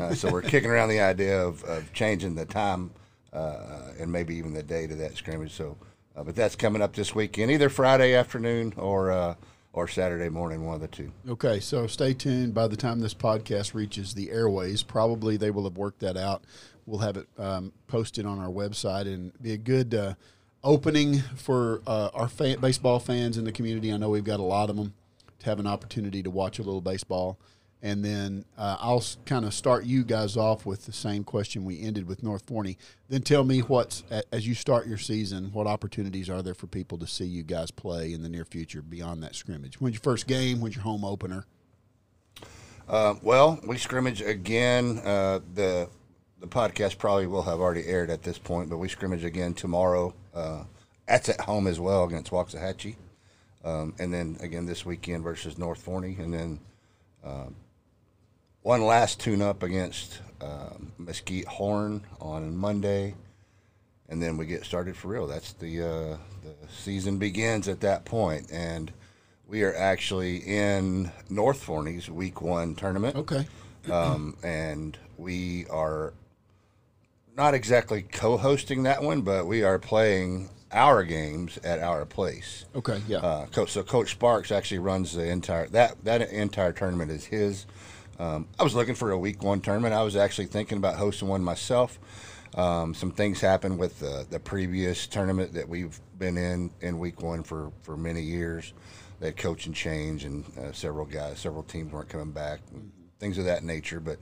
Speaker 6: uh, so we're kicking around the idea of, of changing the time uh, and maybe even the date of that scrimmage. So, uh, but that's coming up this weekend, either Friday afternoon or uh, or Saturday morning, one of the two.
Speaker 3: Okay, so stay tuned. By the time this podcast reaches the airways, probably they will have worked that out. We'll have it um, posted on our website and be a good uh, opening for uh, our baseball fans in the community. I know we've got a lot of them to have an opportunity to watch a little baseball. And then uh, I'll kind of start you guys off with the same question we ended with North Forney. Then tell me what's as you start your season, what opportunities are there for people to see you guys play in the near future beyond that scrimmage? When's your first game? When's your home opener?
Speaker 6: Uh, well, we scrimmage again. Uh, the the podcast probably will have already aired at this point, but we scrimmage again tomorrow. Uh, that's at home as well against Waxahachie, um, and then again this weekend versus North Forney, and then uh, one last tune up against um Mesquite Horn on Monday, and then we get started for real. That's the uh, the season begins at that point, and we are actually in North Forney's Week One tournament,
Speaker 3: Okay.
Speaker 6: um, and we are not exactly co-hosting that one, but we are playing our games at our place.
Speaker 3: Okay. Yeah.
Speaker 6: Uh, coach, so Coach Sparks actually runs the entire that that entire tournament is his. Um, I was looking for a week one tournament. I was actually thinking about hosting one myself. Um, some things happened with the, the previous tournament that we've been in in week one for, for many years. They had coaching change and uh, several guys, several teams weren't coming back, things of that nature. But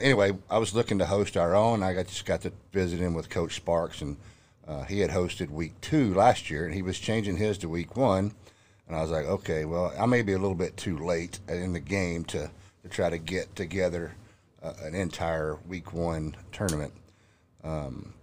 Speaker 6: anyway, I was looking to host our own. I got just got to visit him with Coach Sparks and Uh, he had hosted week two last year, and he was changing his to week one. And I was like, okay, well, I may be a little bit too late in the game to, to try to get together uh, an entire week one tournament. Um,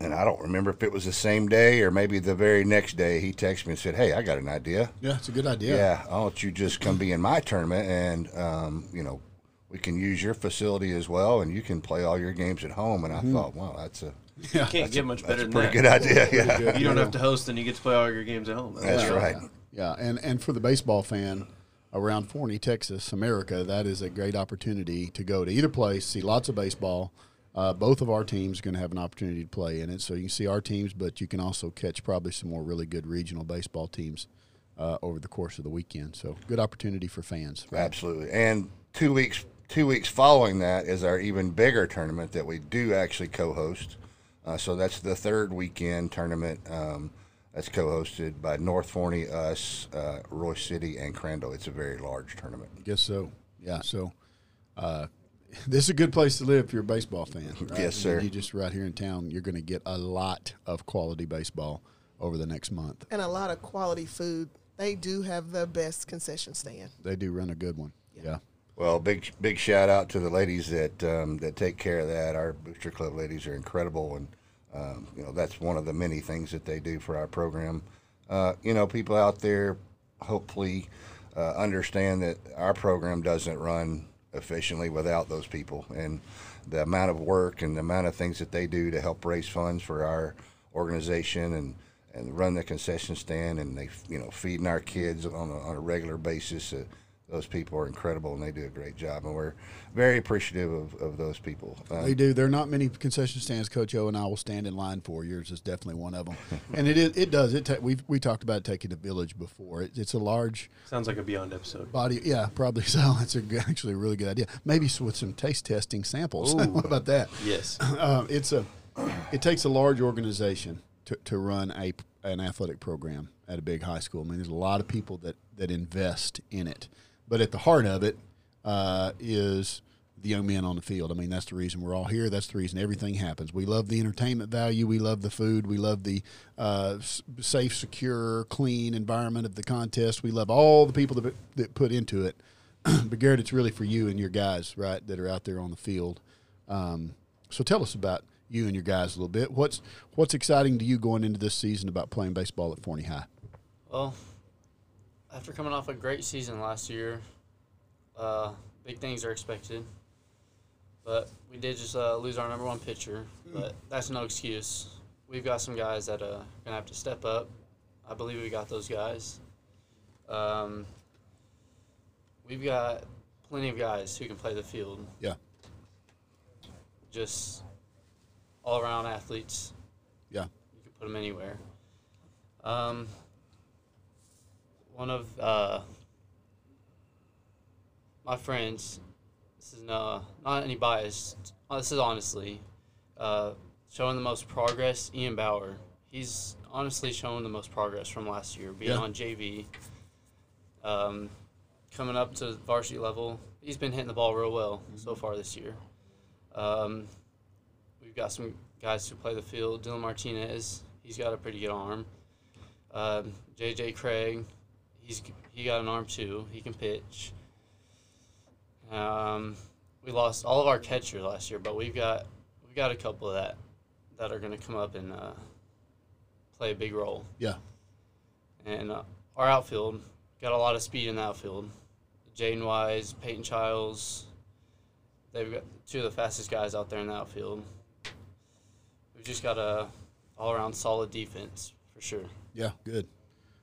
Speaker 6: and I don't remember if it was the same day or maybe the very next day. He texted me and said, "Hey, I got an idea.
Speaker 3: Yeah, it's a good idea.
Speaker 6: Yeah, why don't you just come be in my tournament and um, you know we can use your facility as well, and you can play all your games at home." And I thought, wow, that's a
Speaker 3: Yeah.
Speaker 1: Can't get much better
Speaker 6: that's a
Speaker 1: than
Speaker 6: pretty
Speaker 1: that.
Speaker 6: good idea. Yeah,
Speaker 3: good.
Speaker 1: You don't have to host, and you get to play all your games at home.
Speaker 6: that's
Speaker 3: Yeah.
Speaker 6: right.
Speaker 3: Yeah, and and for the baseball fan around Forney, Texas, America, that is a great opportunity to go to either place, see lots of baseball. Uh, both of our teams are going to have an opportunity to play in it, so you can see our teams, but you can also catch probably some more really good regional baseball teams uh, over the course of the weekend. So good opportunity for fans. Right?
Speaker 6: Absolutely. And two weeks two weeks following that is our even bigger tournament that we do actually co-host. Uh, so that's the third weekend tournament um, that's co-hosted by North Forney, us, uh, Royse City, and Crandall. It's a very large tournament.
Speaker 3: Guess so. Yeah. So uh, this is a good place to live if you're a baseball fan. Right?
Speaker 6: Yes,
Speaker 3: I mean,
Speaker 6: sir.
Speaker 3: You just right here in town, you're going to get a lot of quality baseball over the next month.
Speaker 2: and a lot of quality food. They do have the best concession stand.
Speaker 3: They do run a good one. Yeah.
Speaker 6: Well, big big shout out to the ladies that um, that take care of that. Our booster club ladies are incredible, and um, you know that's one of the many things that they do for our program. Uh, you know, people out there hopefully uh, understand that our program doesn't run efficiently without those people, and the amount of work and the amount of things that they do to help raise funds for our organization and and run the concession stand and they you know feeding our kids on a, on a regular basis. Uh, those people are incredible and they do a great job, and we're very appreciative of, of those people. Uh,
Speaker 3: They do. There are not many concession stands Coach O and I will stand in line for. Yours is definitely one of them, and it is, it does. It ta- we we talked about taking the village before. It, it's a large
Speaker 1: Sounds like a Beyond episode.
Speaker 3: body. Yeah, probably so. That's a, actually a really good idea. Maybe with some taste testing samples. What about that?
Speaker 1: Yes.
Speaker 3: Uh, it's a it takes a large organization to, to run a an athletic program at a big high school. I mean, there's a lot of people that that invest in it, but at the heart of it uh, is the young men on the field. I mean, that's the reason we're all here. That's the reason everything happens. We love the entertainment value. We love the food. We love the uh, safe, secure, clean environment of the contest. We love all the people that that put into it. but Garrett, it's really for you and your guys, right, that are out there on the field. Um, so tell us about you and your guys a little bit. What's what's exciting to you going into this season about playing baseball at Forney High?
Speaker 7: Well, after coming off a great season last year, uh, big things are expected. But we did just uh, lose our number one pitcher, but that's no excuse. We've got some guys that are gonna have to step up. I believe we got those guys. Um, we've got plenty of guys who can play the field.
Speaker 3: Yeah.
Speaker 7: Just all around athletes.
Speaker 3: Yeah.
Speaker 7: You can put them anywhere. Um, one of uh, my friends, this is no, not any bias, uh, this is honestly, uh, showing the most progress, Ian Bauer. He's honestly showing the most progress from last year, being
Speaker 3: Yeah.
Speaker 7: on JV. Um, coming up to varsity level, he's been hitting the ball real well so far this year. Um, we've got some guys who play the field. Dylan Martinez, he's got a pretty good arm. Um, JJ Craig, he's he got an arm too. He can pitch. Um, we lost all of our catchers last year, but we've got we got a couple of that that are going to come up and uh, play a big role.
Speaker 3: Yeah.
Speaker 7: And uh, our outfield got a lot of speed in the outfield. Jaden Wise, Peyton Childs, they've got two of the fastest guys out there in the outfield. We've just got a all around solid defense for sure.
Speaker 3: Yeah, good.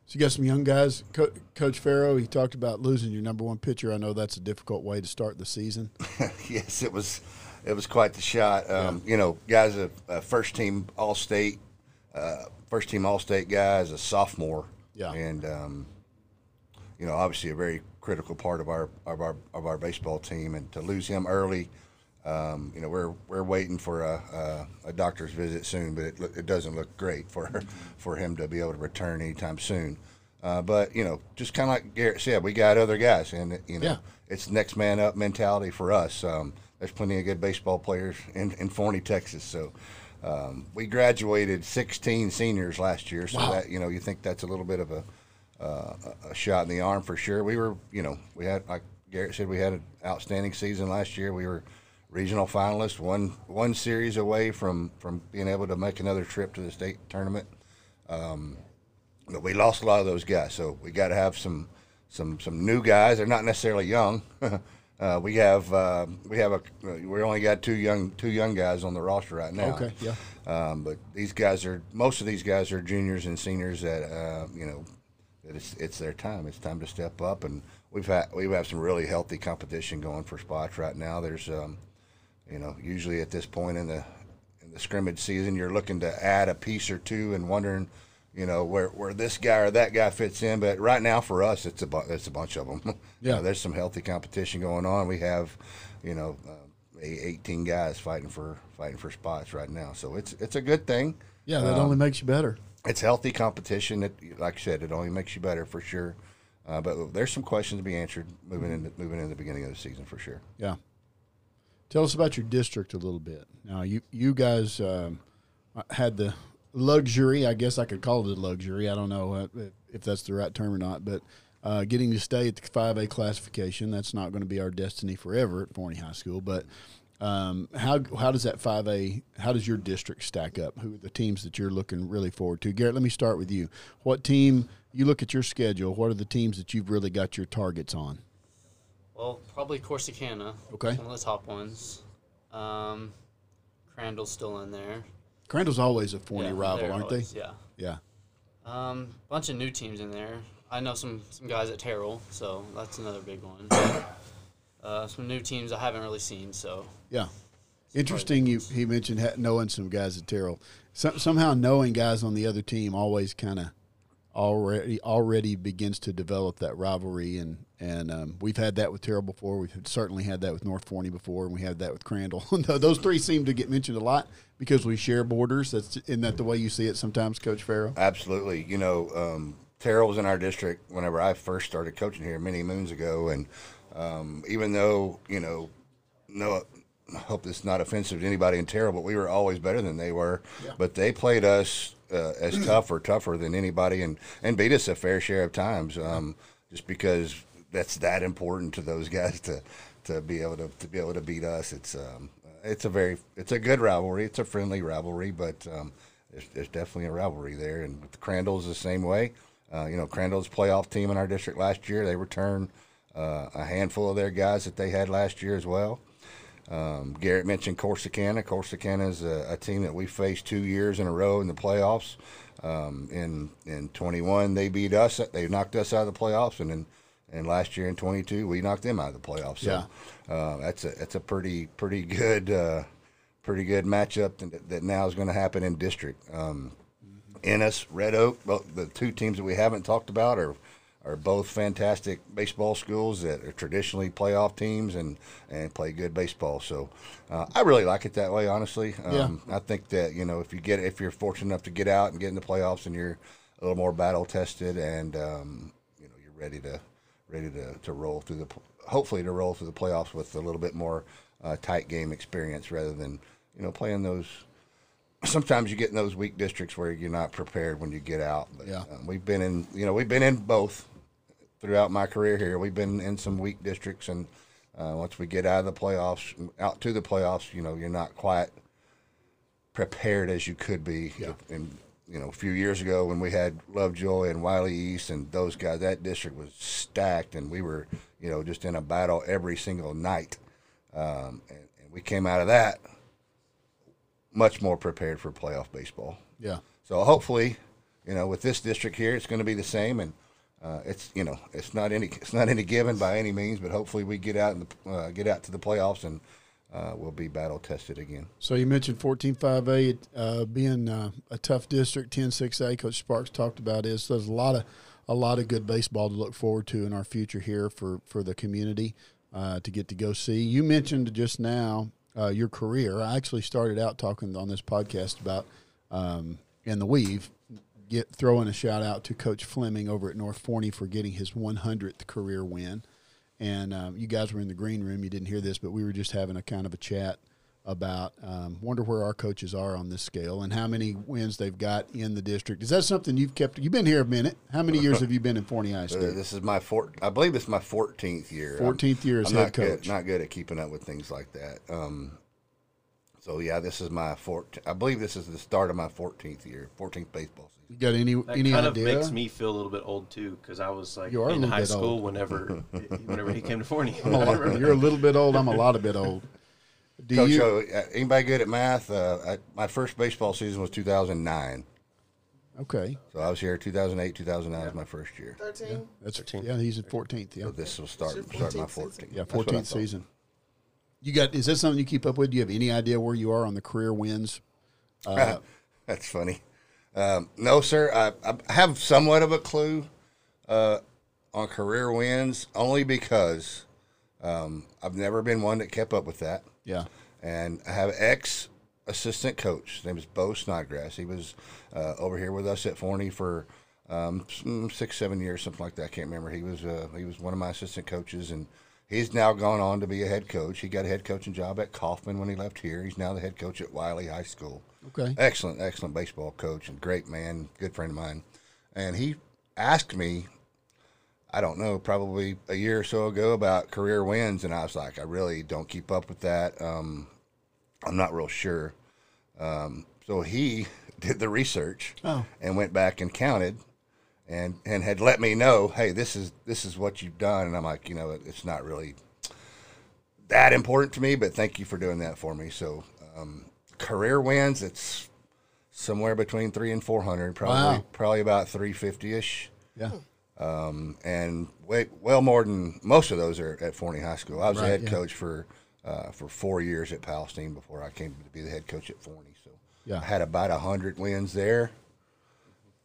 Speaker 3: So you got some young guys. Co- Coach Farrow, he talked about losing your number one pitcher. I know that's a difficult way to start the season.
Speaker 6: yes, it was. It was quite the shot. Um, You know, guys, a, a first team All State, uh, first team All State guy is a sophomore.
Speaker 3: Yeah.
Speaker 6: and um, you know, obviously a very critical part of our of our of our baseball team, and to lose him early. Um, you know, we're we're waiting for a, a, a doctor's visit soon, but it, it doesn't look great for for him to be able to return anytime soon. Uh, but you know, just kind of like Garrett said, we got other guys, and you know,
Speaker 3: Yeah.
Speaker 6: it's next man up mentality for us. Um, there's plenty of good baseball players in, in Forney, Texas, so um, we graduated 16 seniors last year, so that you know you think that's a little bit of a uh, a shot in the arm for sure. We were, you know, we had like Garrett said, we had an outstanding season last year. We were regional finalists, one one series away from from being able to make another trip to the state tournament. Um, but we lost a lot of those guys, so we got to have some some some new guys. They're not necessarily young. uh, we have uh, we have a we only got two young two young guys on the roster right now.
Speaker 3: Okay, yeah.
Speaker 6: Um, but these guys are most of these guys are juniors and seniors that uh, you know that it's it's their time. It's time to step up, and we've had we have some really healthy competition going for spots right now. There's um, you know usually at this point in the in the scrimmage season, you're looking to add a piece or two and wondering you know where where this guy or that guy fits in. But right now for us, it's a bu- it's a bunch of them.
Speaker 3: Yeah.
Speaker 6: there's some healthy competition going on. We have you know. Uh, 18 guys fighting for fighting for spots right now, so it's it's a good thing
Speaker 3: Yeah, that only makes you better.
Speaker 6: it's healthy competition. It, like I said, it only makes you better for sure. Uh, but there's some questions to be answered moving into moving into the beginning of the season for sure.
Speaker 3: Yeah. Tell us about your district a little bit. Now, you you guys um, had the luxury, I guess I could call it a luxury. I don't know if that's the right term or not, but uh, getting to stay at the 5A classification, that's not going to be our destiny forever at Forney High School. But um, how how does that 5A, how does your district stack up? Who are the teams that you're looking really forward to? Garrett, let me start with you. What team, you look at your schedule, what are the teams that you've really got your targets on?
Speaker 7: Well, probably Corsicana.
Speaker 3: Okay.
Speaker 7: One of the top ones. Um, Crandall's still in there.
Speaker 3: Crandall's always a Forney
Speaker 7: Yeah,
Speaker 3: rival, aren't
Speaker 7: always-
Speaker 3: they?
Speaker 7: Yeah.
Speaker 3: Yeah.
Speaker 7: Um, bunch of new teams in there. I know some some guys at Terrell, so that's another big one. uh, some new teams I haven't really seen, so
Speaker 3: Yeah. Interesting. You he mentioned knowing some guys at Terrell. Some, somehow knowing guys on the other team always kind of already already begins to develop that rivalry and and um, we've had that with Terrell before. We've certainly had that with North Forney before, and we had that with Crandall. Those three seem to get mentioned a lot because we share borders. That's isn't that the way you see it sometimes, Coach Farrell?
Speaker 6: Absolutely. You know, um, Terrell was in our district whenever I first started coaching here many moons ago, and um, even though you know, no, I hope this is not offensive to anybody in Terrell, but we were always better than they were. But they played us uh, as tough or tougher than anybody, and and beat us a fair share of times, um, just because that's that important to those guys to to be able to to be able to beat us. It's um, it's a very it's a good rivalry. It's a friendly rivalry, but um, there's, there's definitely a rivalry there. And with Crandall's the same way. Uh, you know, Crandall's playoff team in our district last year. They returned uh, a handful of their guys that they had last year as well. Um, Garrett mentioned Corsicana. Corsicana is a, a team that we faced two years in a row in the playoffs. Um, in in 21, they beat us. They knocked us out of the playoffs, and then and last year in 22, we knocked them out of the playoffs. So uh, that's a that's a pretty pretty good uh, pretty good matchup that, that now is going to happen in district. Um, Ennis, Red Oak, well, the two teams that we haven't talked about are are both fantastic baseball schools that are traditionally playoff teams and, and play good baseball. So uh, I really like it that way, honestly. Um, I think that you know if you get if you're fortunate enough to get out and get in the playoffs and you're a little more battle tested and um, you know you're ready to ready to, to roll through the hopefully to roll through the playoffs with a little bit more uh, tight game experience rather than you know playing those sometimes you get in those weak districts where you're not prepared when you get out. But,
Speaker 3: Yeah.
Speaker 6: um, we've been in, you know, we've been in both throughout my career here. We've been in some weak districts, and uh, once we get out of the playoffs, out to the playoffs, you know, you're not quite prepared as you could be.
Speaker 3: Yeah.
Speaker 6: And you know, a few years ago when we had Lovejoy and Wylie East and those guys, that district was stacked, and we were, you know, just in a battle every single night. Um, and, and we came out of that much more prepared for playoff baseball.
Speaker 3: Yeah.
Speaker 6: So hopefully, you know, with this district here, it's going to be the same, and uh, it's you know, it's not any it's not any given by any means, but hopefully we get out and uh, get out to the playoffs and uh, we'll be battle tested again.
Speaker 3: So you mentioned 14-5A uh, being uh, a tough district. 10-6A, Coach Sparks talked about is there's a lot of a lot of good baseball to look forward to in our future here for for the community uh, to get to go see. You mentioned just now uh, your career. I actually started out talking on this podcast about um, in the weave. Get throwing a shout out to Coach Fleming over at North Forney for getting his 100th career win. And um, you guys were in the green room. You didn't hear this, but we were just having a kind of a chat about um, wonder where our coaches are on this scale and how many wins they've got in the district. Is that something you've kept? You've been here a minute. How many years have you been in Forney High
Speaker 6: Uh,
Speaker 3: State?
Speaker 6: this is my four. I believe it's my 14th year.
Speaker 3: 14th year as
Speaker 6: I'm
Speaker 3: head
Speaker 6: not good-
Speaker 3: coach.
Speaker 6: not good at keeping up with things like that. Um, so yeah, this is my 14. I believe this is the start of my 14th year, 14th baseball season.
Speaker 3: You got any
Speaker 1: That
Speaker 3: any
Speaker 1: kind
Speaker 3: idea?
Speaker 1: of makes me feel a little bit old too, because I was like
Speaker 3: You are
Speaker 1: in high school
Speaker 3: old.
Speaker 1: whenever whenever he came to Forney.
Speaker 3: Lot- you're a little bit old. I'm a lot of bit old. Do
Speaker 6: Coach,
Speaker 3: you?
Speaker 6: O, uh, anybody good at math? Uh, I, my first baseball season was 2009.
Speaker 3: Okay,
Speaker 6: So I was here 2008, 2009 was my first year.
Speaker 2: 13?
Speaker 3: that's
Speaker 1: 13th.
Speaker 3: yeah. He's at 14th. Yeah,
Speaker 6: So this will start
Speaker 2: It's
Speaker 6: start my
Speaker 2: 14th season.
Speaker 6: 14th.
Speaker 3: yeah,
Speaker 6: That's what I
Speaker 3: 14th season. You got? Is that something you keep up with? Do you have any idea where you are on the career wins? Uh,
Speaker 6: That's funny. Um, no, sir. I, I have somewhat of a clue uh, on career wins, only because um, I've never been one that kept up with that.
Speaker 3: yeah.
Speaker 6: And I have ex assistant coach. His name is Bo Snodgrass. He was uh, over here with us at Forney for um, six, seven years, something like that. I can't remember. He was uh, he was one of my assistant coaches, and he's now gone on to be a head coach. He got a head coaching job at Kaufman when he left here. He's now the head coach at Wylie High School.
Speaker 3: Okay.
Speaker 6: Excellent, excellent baseball coach and great man, good friend of mine. And he asked me, I don't know, probably a year or so ago about career wins, and I was like, I really don't keep up with that. Um, I'm not real sure. Um, so he did the research
Speaker 3: Oh.
Speaker 6: and went back and counted, and and had let me know, hey, this is this is what you've done. And I'm like, you know, it, it's not really that important to me, but thank you for doing that for me. So um, career wins, it's somewhere between three and four hundred, probably
Speaker 3: Wow.
Speaker 6: probably about three fifty ish
Speaker 3: Yeah.
Speaker 6: and way, well more than most of those are at Forney High School. I was
Speaker 3: Right,
Speaker 6: the head
Speaker 3: yeah.
Speaker 6: coach for uh, for four years at Palestine before I came to be the head coach at Forney. So
Speaker 3: Yeah.
Speaker 6: I had about hundred wins there,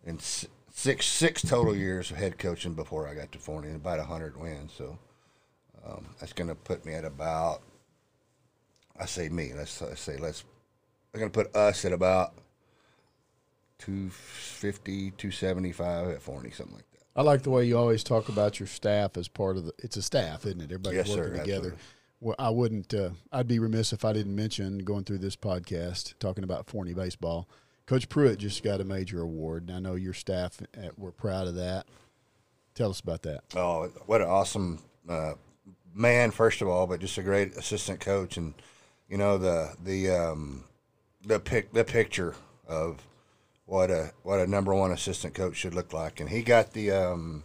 Speaker 6: and six six total years of head coaching before I got to Forney, and about hundred wins. So um, that's going to put me at about. I say me. Let's, let's say let's. I'm going to put us at about 250, 275 at Forney, something like that.
Speaker 3: I like the way you always talk about your staff as part of the. It's a staff, isn't it? Everybody's
Speaker 6: Yes, sir,
Speaker 3: working together.
Speaker 6: absolutely.
Speaker 3: Well, I wouldn't. Uh, I'd be remiss if I didn't mention going through this podcast talking about Forney baseball. Coach Pruitt just got a major award, and I know your staff uh, were proud of that. Tell us about that.
Speaker 6: Oh, what an awesome uh, man! First of all, but just a great assistant coach, and you know the the um, the pic the picture of what a what a number one assistant coach should look like, and he got the um,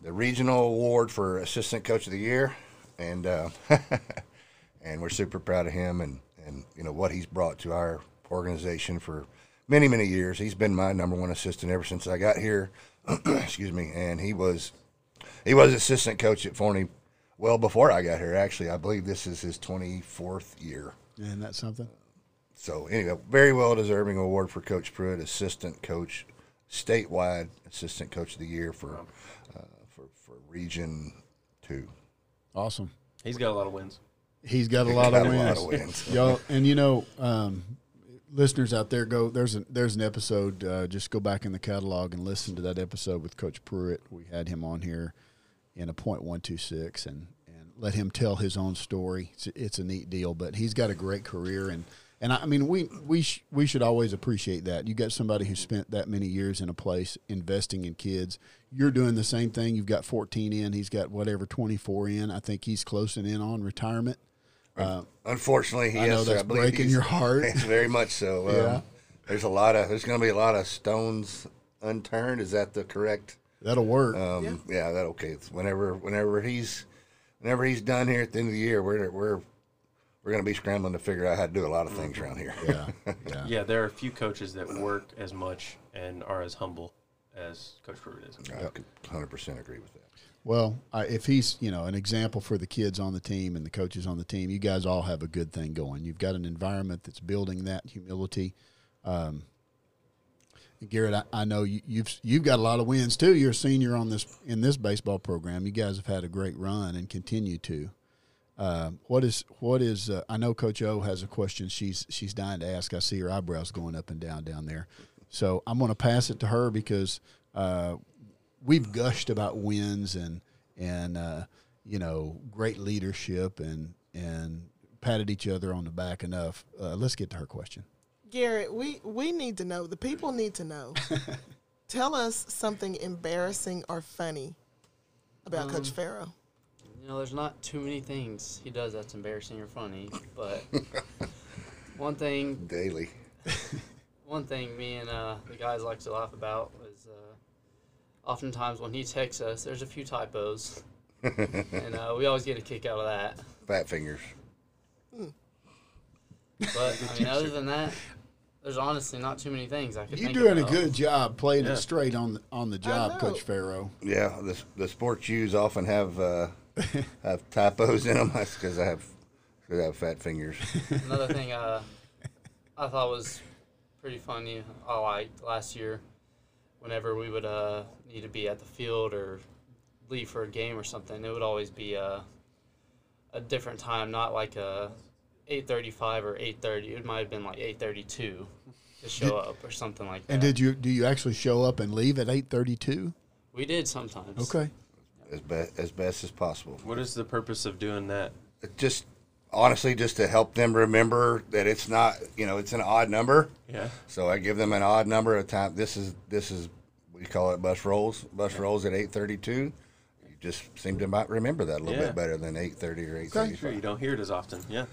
Speaker 6: the regional award for assistant coach of the year, and uh, and we're super proud of him, and and you know what he's brought to our organization for many many years. He's been my number one assistant ever since I got here. Excuse me, and he was he was assistant coach at Forney well before I got here. Actually, I believe this is his twenty fourth year.
Speaker 3: Isn't that something?
Speaker 6: So anyway, very well deserving award for Coach Pruitt, assistant coach, statewide assistant coach of the year for uh, for for Region Two.
Speaker 3: Awesome.
Speaker 1: He's got a lot of wins.
Speaker 3: He's got a lot
Speaker 6: Got
Speaker 3: of
Speaker 6: a lot
Speaker 3: wins.
Speaker 6: of wins.
Speaker 3: Y'all, and you know, um, listeners out there, go. There's a there's an episode. Uh, just go back in the catalog and listen to that episode with Coach Pruitt. We had him on here in a point one two six, and and let him tell his own story. It's, it's a neat deal, but he's got a great career, and and I, I mean, we we sh- we should always appreciate that. You got somebody who spent that many years in a place investing in kids. You're doing the same thing. You've got 14 in. He's got whatever 24 in. I think he's closing in on retirement.
Speaker 6: Unfortunately, he
Speaker 3: I know
Speaker 6: is.
Speaker 3: that's
Speaker 6: believe
Speaker 3: breaking your heart.
Speaker 6: very much so. Um,
Speaker 3: Yeah.
Speaker 6: There's a lot of. There's going to be a lot of stones unturned. Is that the correct?
Speaker 3: That'll work.
Speaker 6: Um, yeah. That okay. It's whenever whenever he's whenever he's done here at the end of the year, we're we're we're going to be scrambling to figure out how to do a lot of things around here.
Speaker 3: yeah, yeah.
Speaker 1: Yeah, there are a few coaches that work as much and are as humble as Coach Pruitt is.
Speaker 6: I could 100% agree with that.
Speaker 3: Well, I, if he's you know an example for the kids on the team and the coaches on the team, you guys all have a good thing going. You've got an environment that's building that humility. Um, Garrett, I, I know you, you've you've got a lot of wins too. You're a senior on this in this baseball program. You guys have had a great run and continue to. Uh, what is what is? Uh, I know Coach O has a question. She's she's dying to ask. I see her eyebrows going up and down down there. So I'm going to pass it to her because uh, we've gushed about wins and and uh, you know great leadership and and patted each other on the back enough. Uh, let's get to her question.
Speaker 2: Garrett, we, we need to know. The people need to know. Tell us something embarrassing or funny about Coach
Speaker 7: Um,
Speaker 2: Farrow.
Speaker 7: You know, there's not too many things he does that's embarrassing or funny, but one thing,
Speaker 6: Daily.
Speaker 7: one thing me and uh, the guys like to laugh about is uh, oftentimes when he texts us, there's a few typos, and uh, we always get a kick out of that.
Speaker 6: Fat fingers.
Speaker 7: But I mean, other than that, there's honestly not too many things I could.
Speaker 3: You're
Speaker 7: think
Speaker 3: doing a good job playing
Speaker 1: Yeah.
Speaker 3: it straight on the, on the job. Coach Farrow.
Speaker 6: Yeah, the the sports shoes often have uh, have typos in them. That's because I have cause I have fat fingers.
Speaker 7: Another thing uh, I thought was pretty funny. I liked last year, whenever we would uh, need to be at the field or leave for a game or something, it would always be a a different time, not like a eight thirty five or eight thirty. It might have been like eight thirty two to show up or something like that.
Speaker 3: And did you do you actually show up and leave at eight thirty two?
Speaker 7: we did sometimes.
Speaker 3: Okay.
Speaker 6: As best as best as possible.
Speaker 1: What is the purpose of doing that?
Speaker 6: Just honestly, just to help them remember that it's not, you know, it's an odd number.
Speaker 1: Yeah.
Speaker 6: So I give them an odd number of time. This is this is we call it bus rolls. Bus rolls at eight thirty two. You just seem to might remember that a little
Speaker 1: Yeah.
Speaker 6: bit better than eight thirty or eight
Speaker 1: Sure,
Speaker 6: thirty
Speaker 1: you don't hear it as often. Yeah. There's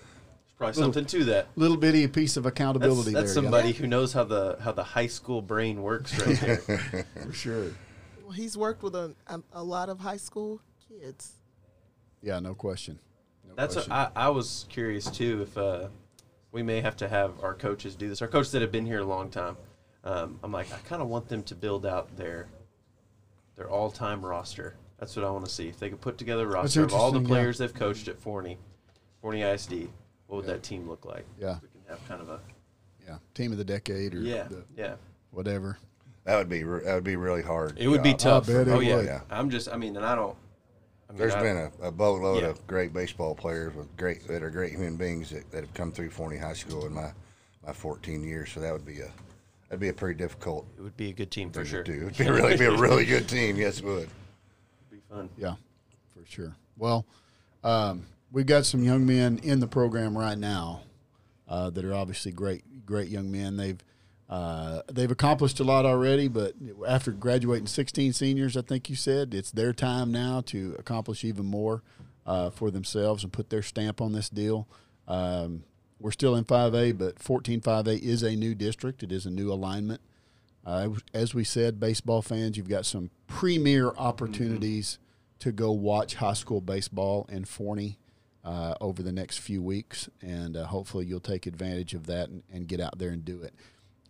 Speaker 1: probably
Speaker 3: Little-
Speaker 1: something to that.
Speaker 3: Little bitty piece of accountability
Speaker 1: that's
Speaker 3: there. yeah.
Speaker 1: somebody who knows how the how the high school brain works right there.
Speaker 3: for sure.
Speaker 2: Well, he's worked with a, a, a lot of high school kids.
Speaker 3: Yeah, no question. No
Speaker 1: That's
Speaker 3: question.
Speaker 1: what I, I was curious too if uh, we may have to have our coaches do this. Our coaches that have been here a long time. Um, I'm like I kind of want them to build out their their all time roster. That's what I want to see. If they could put together a roster of all the
Speaker 3: interesting, yeah.
Speaker 1: players they've coached at Forney, Forney ISD, what would that team look like?
Speaker 3: Yeah.
Speaker 1: We can have kind of a
Speaker 3: yeah, team of the decade or
Speaker 1: yeah
Speaker 3: the-
Speaker 1: yeah.
Speaker 3: whatever.
Speaker 6: That would be re- that would be really hard.
Speaker 1: It would be
Speaker 6: job.
Speaker 1: tough.
Speaker 3: bet it
Speaker 1: oh yeah.
Speaker 3: would.
Speaker 6: Yeah.
Speaker 1: I'm just. I mean, and I don't. I mean,
Speaker 6: There's
Speaker 1: I-
Speaker 6: been a, a boatload
Speaker 1: Yeah.
Speaker 6: of great baseball players with great that are great human beings that, that have come through Forney High School in my, my 14 years. So that would be a that'd be a pretty difficult
Speaker 1: It would be a good team for
Speaker 6: thing
Speaker 1: sure.
Speaker 6: to do. It'd be really be a really good team. Yes, it would.
Speaker 1: be fun.
Speaker 3: Yeah, for sure. Well, um, we've got some young men in the program right now uh, that are obviously great, great young men. They've uh, they've accomplished a lot already, but after graduating 16 seniors, I think you said it's their time now to accomplish even more uh, for themselves and put their stamp on this deal. Um, we're still in 5A, but 14-5A is a new district. It is a new alignment. Uh, as we said, baseball fans, you've got some premier opportunities to go watch high school baseball in Forney uh, over the next few weeks, and uh, hopefully you'll take advantage of that and, and get out there and do it.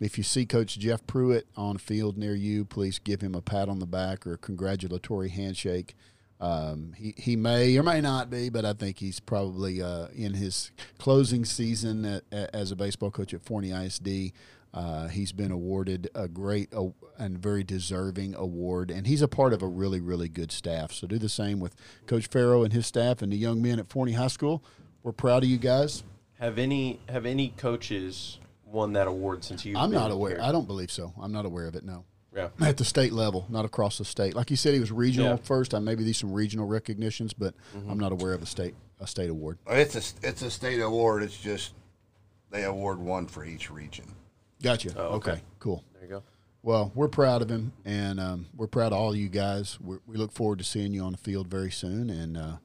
Speaker 3: If you see Coach Jeff Pruitt on field near you, please give him a pat on the back or a congratulatory handshake. Um, he, he may or may not be, but I think he's probably uh, in his closing season at, a- as a baseball coach at Forney ISD. Uh, he's been awarded a great uh, and very deserving award, and he's a part of a really, really good staff. So do the same with Coach Farrow and his staff and the young men at Forney High School. We're proud of you guys.
Speaker 1: Have any have any coaches won that award since you?
Speaker 3: I'm not aware. I don't believe so. I'm not aware of it. No.
Speaker 1: Yeah.
Speaker 3: At the state level, not across the state. Like you said, he was regional
Speaker 1: Yeah.
Speaker 3: first. I maybe these some regional recognitions, but I'm not aware of a state a state award.
Speaker 6: It's a it's a state award. It's just they award one for each region.
Speaker 3: Gotcha.
Speaker 1: Oh, okay.
Speaker 3: okay. Cool.
Speaker 1: There you go.
Speaker 3: Well, we're proud of him, and um, we're proud of all you guys. We're, we look forward to seeing you on the field very soon, and uh,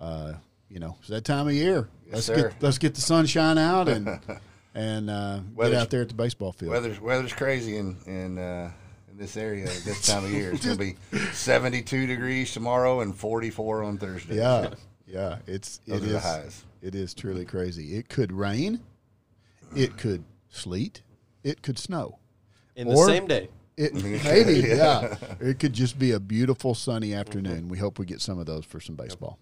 Speaker 3: uh, you know it's that time of year. let's
Speaker 6: sir.
Speaker 3: get let's get the sunshine out and and uh, get out there at the baseball field.
Speaker 6: Weather's weather's crazy in in uh, in this area at this time of year. It's gonna be 72 degrees tomorrow and 44 on Thursday.
Speaker 3: Yeah, yeah. It's
Speaker 6: Those
Speaker 3: it
Speaker 6: are the
Speaker 3: is
Speaker 6: highs.
Speaker 3: it is truly crazy. It could rain, it could sleet, it could snow.
Speaker 1: In the same day.
Speaker 3: It maybe yeah. It could just be a beautiful sunny afternoon. We hope we get some of those for some baseball.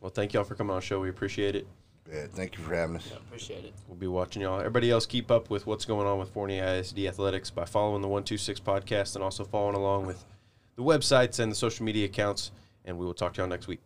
Speaker 1: Well, thank y'all for coming on the show. We appreciate it.
Speaker 6: Yeah, thank you for having us.
Speaker 7: Appreciate it.
Speaker 1: We'll be watching y'all. Everybody else, keep up with what's going on with Forney ISD Athletics by following the 126 podcast and also following along with the websites and the social media accounts. And we will talk to y'all next week.